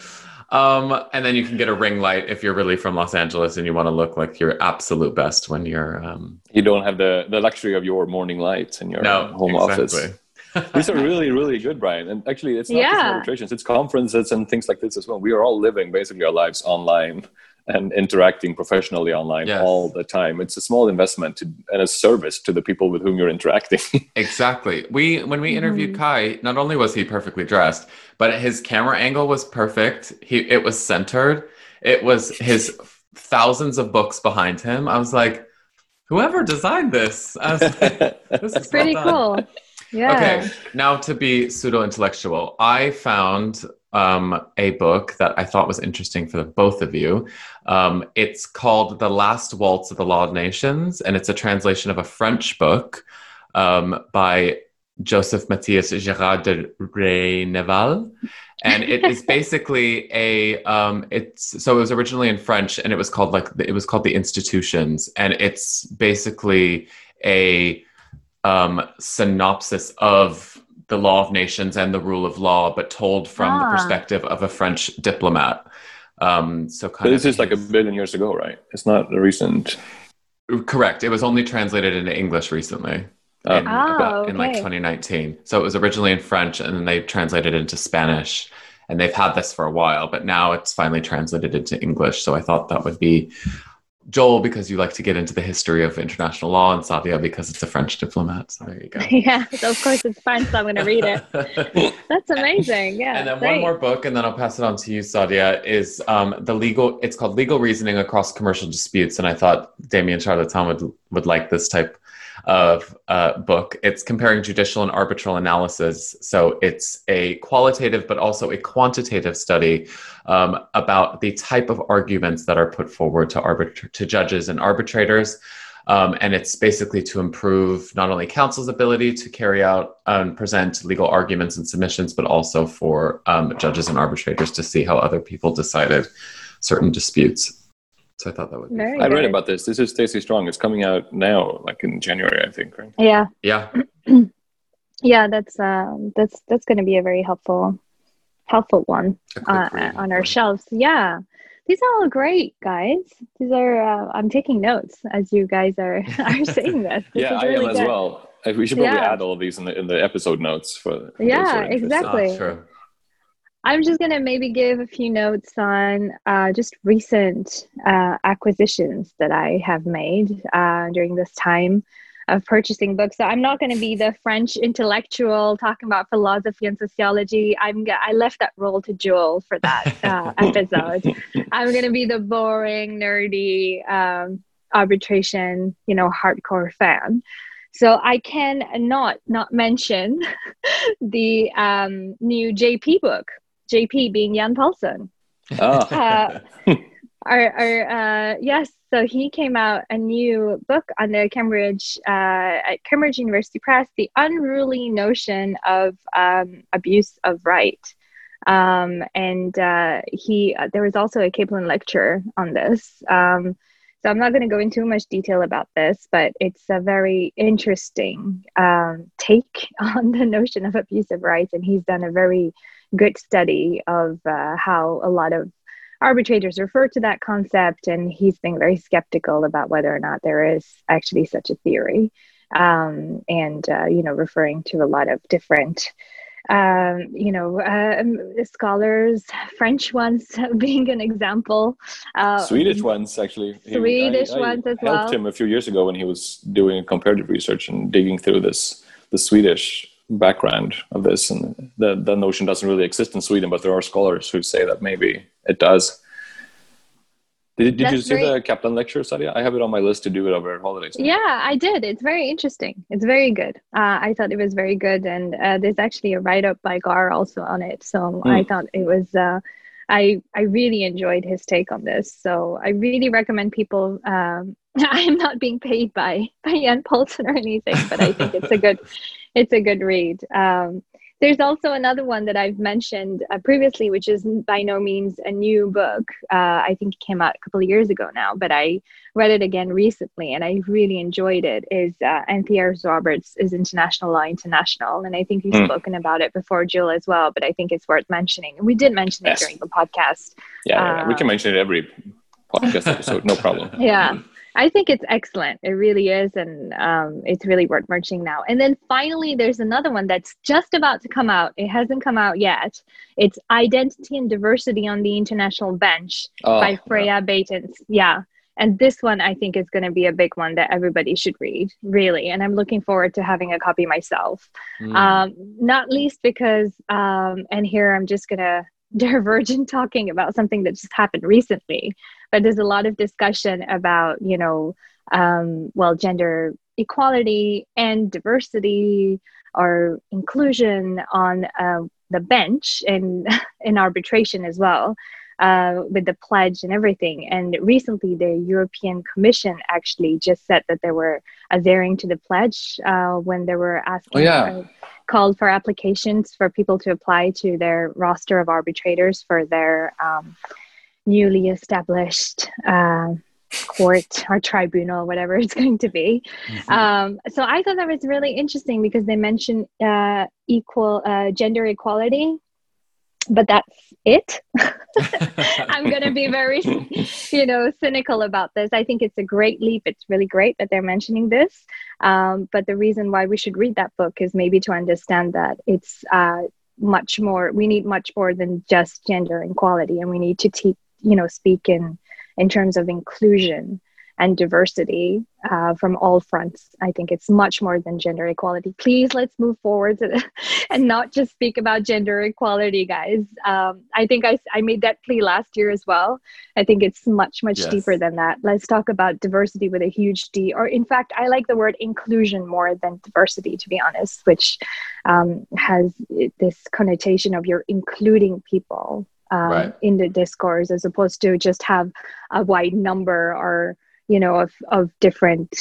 um and then you can get a ring light if you're really from los angeles and you want to look like your absolute best when you're um you don't have the, the luxury of your morning lights in your no home office. These are really, really good, Brian. And actually, it's not just Yeah. arbitrations; it's conferences and things like this as well. We are all living basically our lives online and interacting professionally online Yes. all the time. It's a small investment to, and a service to the people with whom you're interacting. Exactly. We when we interviewed Mhm. Kaj, not only was he perfectly dressed, but his camera angle was perfect. He it was centered. It was his thousands of books behind him. I was like, whoever designed this, I was like, this is Pretty well cool. Yeah. Okay, now to be pseudo intellectual, I found um, a book that I thought was interesting for the both of you. Um, it's called The Last Waltz of the Law of Nations, and it's a translation of a French book um, by Joseph Mathias Gérard de Rayneval. And it is basically a um, it's so it was originally in French and it was called like it was called the institutions and it's basically a um, synopsis of the law of nations and the rule of law, but told from the Ah. perspective of a French diplomat. Um, so But kind this of is like a billion years ago, right? It's not a recent. correct. It was only translated into English recently. Uh, in, Ah, about- in like 2019. So it was originally in French and then they translated it into Spanish. And they've had this for a while, but now it's finally translated into English. So I thought that would be Joel, because you like to get into the history of international law, and Saadia, because it's a French diplomat. So there you go. yeah. Of course it's French, so I'm going to read it. That's amazing. Yeah. and then great. one more book, and then I'll pass it on to you, Saadia, is um, the legal. It's called Legal Reasoning Across Commercial Disputes, and I thought Damien Charlotin would would like this type of uh, book. It's comparing judicial and arbitral analysis, so it's a qualitative but also a quantitative study um, about the type of arguments that are put forward to arbit- to judges and arbitrators. Um, and it's basically to improve not only counsel's ability to carry out and present legal arguments and submissions, but also for um, judges and arbitrators to see how other people decided certain disputes. So I thought that would be Very fun. I read about this. This is Stacie Strong. It's coming out now, like in January, I think, right? Yeah, Yeah. yeah, that's um, that's that's going to be a very helpful, helpful one uh, on our shelves. Yeah, these are all great, guys. These are. Uh, I'm taking notes as you guys are are saying this. This yeah, is I really am as well. Uh, We should probably Yeah. add all of these in the in the episode notes for. for Yeah, exactly. Ah, true. I'm just gonna maybe give a few notes on uh, just recent uh, acquisitions that I have made uh, during this time of purchasing books. So I'm not going to be the French intellectual talking about philosophy and sociology. I'm g- I left that role to Joel for that uh, episode. I'm going to be the boring, nerdy um, arbitration, you know, hardcore fan. So I can not not mention the um, new JP book. JP being Jan Paulsson. Ah. Our, our uh, yes, so he came out a new book on the Cambridge uh, at Cambridge University Press, "The Unruly Notion of um, Abuse of Right," um, and uh, he uh, there was also a Kaplan lecture on this. Um, so I'm not going to go into too much detail about this, but it's a very interesting um, take on the notion of abuse of rights, and he's done a very good study of uh, how a lot of arbitrators refer to that concept, and he's being very skeptical about whether or not there is actually such a theory, um, and uh, you know, referring to a lot of different. Um, you know, um, scholars, French ones being an example, uh, Swedish ones actually. He- Swedish I- I ones as helped well. him a few years ago when he was doing comparative research and digging through this the Swedish background of this, and the the notion doesn't really exist in Sweden, but there are scholars who say that maybe it does. Did, did you see very- the Kaplan lecture, Saadia? I have it on my list to do it over at holidays. Yeah, I did. It's very interesting. It's very good. Uh, I thought it was very good, and uh, there's actually a write up by GAR also on it. So I thought it was. Uh, I I really enjoyed his take on this. So I really recommend people. Um, I am not being paid by by Jan Paulsson or anything, but I think it's a good it's a good read. Um, there's also another one that I've mentioned uh, previously, which is by no means a new book. Uh, I think it came out a couple of years ago now, but I read it again recently and I really enjoyed it. Is uh, Anthea Roberts is International Law International, and I think we've Mm. spoken about it before, Jill, as well. But I think it's worth mentioning. We did mention Yes. it during the podcast. Yeah, yeah, we can mention it every podcast episode, no problem. Yeah, I think it's excellent. It really is, and um, it's really worth merging now. And then finally, there's another one that's just about to come out. It hasn't come out yet. It's Identity and Diversity on the International Bench Oh, by Freya Baetens. Yeah. And this one I think is going to be a big one that everybody should read, really. And I'm looking forward to having a copy myself. Mm. Um, not least because, um, and here I'm just going to diverge in talking about something that just happened recently, but there's a lot of discussion about, you know, um, well, gender equality and diversity or inclusion on uh, the bench and in arbitration as well. Uh, with the pledge and everything. And recently, the European Commission actually just said that they were adhering to the pledge uh, when they were asking Oh, yeah. Called for applications for people to apply to their roster of arbitrators for their um, newly established uh, court or tribunal, whatever it's going to be. Mm-hmm. Um, so I thought that was really interesting because they mentioned uh, equal uh, gender equality, but that's it. I'm going to be very, you know, cynical about this. I think it's a great leap. It's really great that they're mentioning this. Um, but the reason why we should read that book is maybe to understand that it's uh, much more. We need much more than just gender equality, and we need to te- you know, speak in in terms of inclusion and diversity uh, from all fronts. I think it's much more than gender equality. Please let's move forward to the, and not just speak about gender equality, guys. Um, I think I, I made that plea last year as well. I think it's much, much Yes. deeper than that. Let's talk about diversity with a huge D, or in fact, I like the word inclusion more than diversity, to be honest, which um, has this connotation of you're including people um, Right. in the discourse as opposed to just have a wide number or you know of of different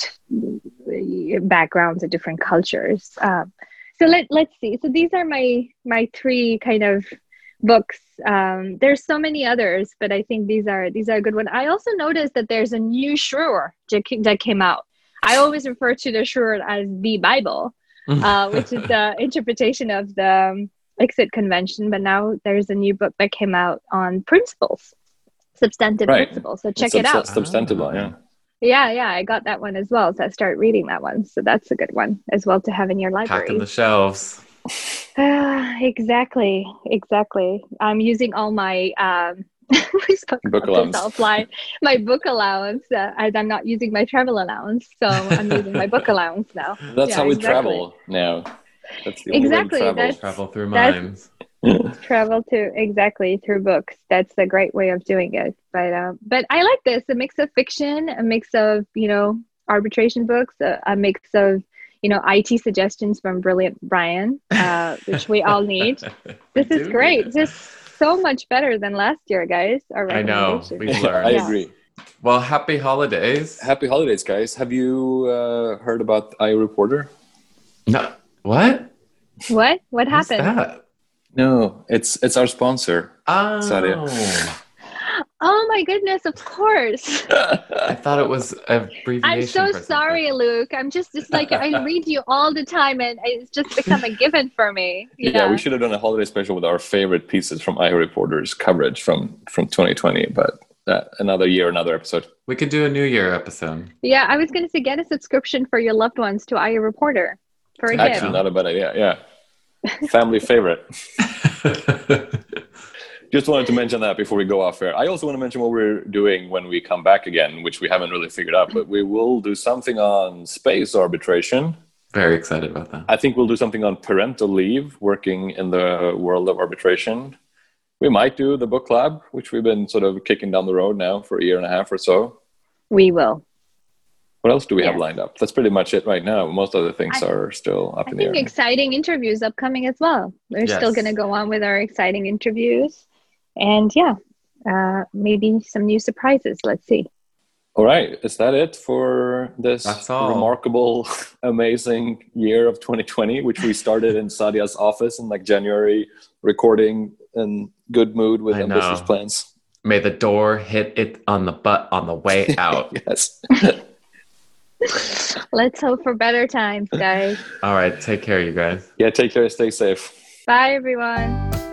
backgrounds and different cultures. Um, so let, let's see. So these are my my three kind of books. Um, there's so many others but i think these are these are a good one. I also noticed that there's a new Schreuer that came out. I always refer to the Schreuer as the bible uh, which is the interpretation of the um, ICSID convention but now there's a new book that came out on principles substantive Right. principles. So check Subs- it out. Substantive law, yeah. Yeah, yeah, I got that one as well. So I start reading that one. So that's a good one as well to have in your library. Packing the shelves. Ah, exactly, exactly. I'm using all my um, Book allowance. offline. My book allowance, uh, as I'm not using my travel allowance, so I'm using my book allowance now. That's Yeah, how we exactly. travel now. That's the only Exactly, way to travel. that's- Travel through That's- minds. Travel to exactly through books. That's a great way of doing it. But uh, but I like this. A mix of fiction, a mix of you know arbitration books, a, a mix of you know IT suggestions from brilliant Brian, uh, which we all need. This is do great. need it. Just so much better than last year, guys. Our I know. We've learned. I Yeah. agree. Well, happy holidays. Happy holidays, guys. Have you uh, heard about IAReporter? No. What? What? What What's happened? That? No, it's it's our sponsor. Oh. Sorry. Oh my goodness! Of course. I thought it was a abbreviation. I'm so for sorry, Luke. I'm just just like I read you all the time, and it's just become a given for me. Yeah. we should have done a holiday special with our favorite pieces from IAReporter's coverage from from 2020. But uh, another year, another episode. We could do a New Year episode. Yeah, I was going to say get a subscription for your loved ones to IAReporter for a Yeah. Actually, gift. not a bad idea. Yeah, family favorite. Just wanted to mention that before we go off air. I also want to mention what we're doing when we come back again, which we haven't really figured out, but we will do something on space arbitration. Very excited about that. I think we'll do something on parental leave, working in the world of arbitration. We might do the book club, which we've been sort of kicking down the road now for a year and a half or so. We will. What else do we have lined up? That's pretty much it right now. Most other things I- are still up I in the air. think exciting interviews upcoming as well. We're still going to go on with our exciting interviews, and yeah, uh, maybe some new surprises. Let's see. All right, is that it for this remarkable, amazing year of 2020, which we started in Saadia's office in like January, recording in good mood with I ambitious know. plans. May the door hit it on the butt on the way out. Yes. Let's hope for better times, guys. All right. Take care, you guys. yeah, take care, stay safe. Bye, everyone.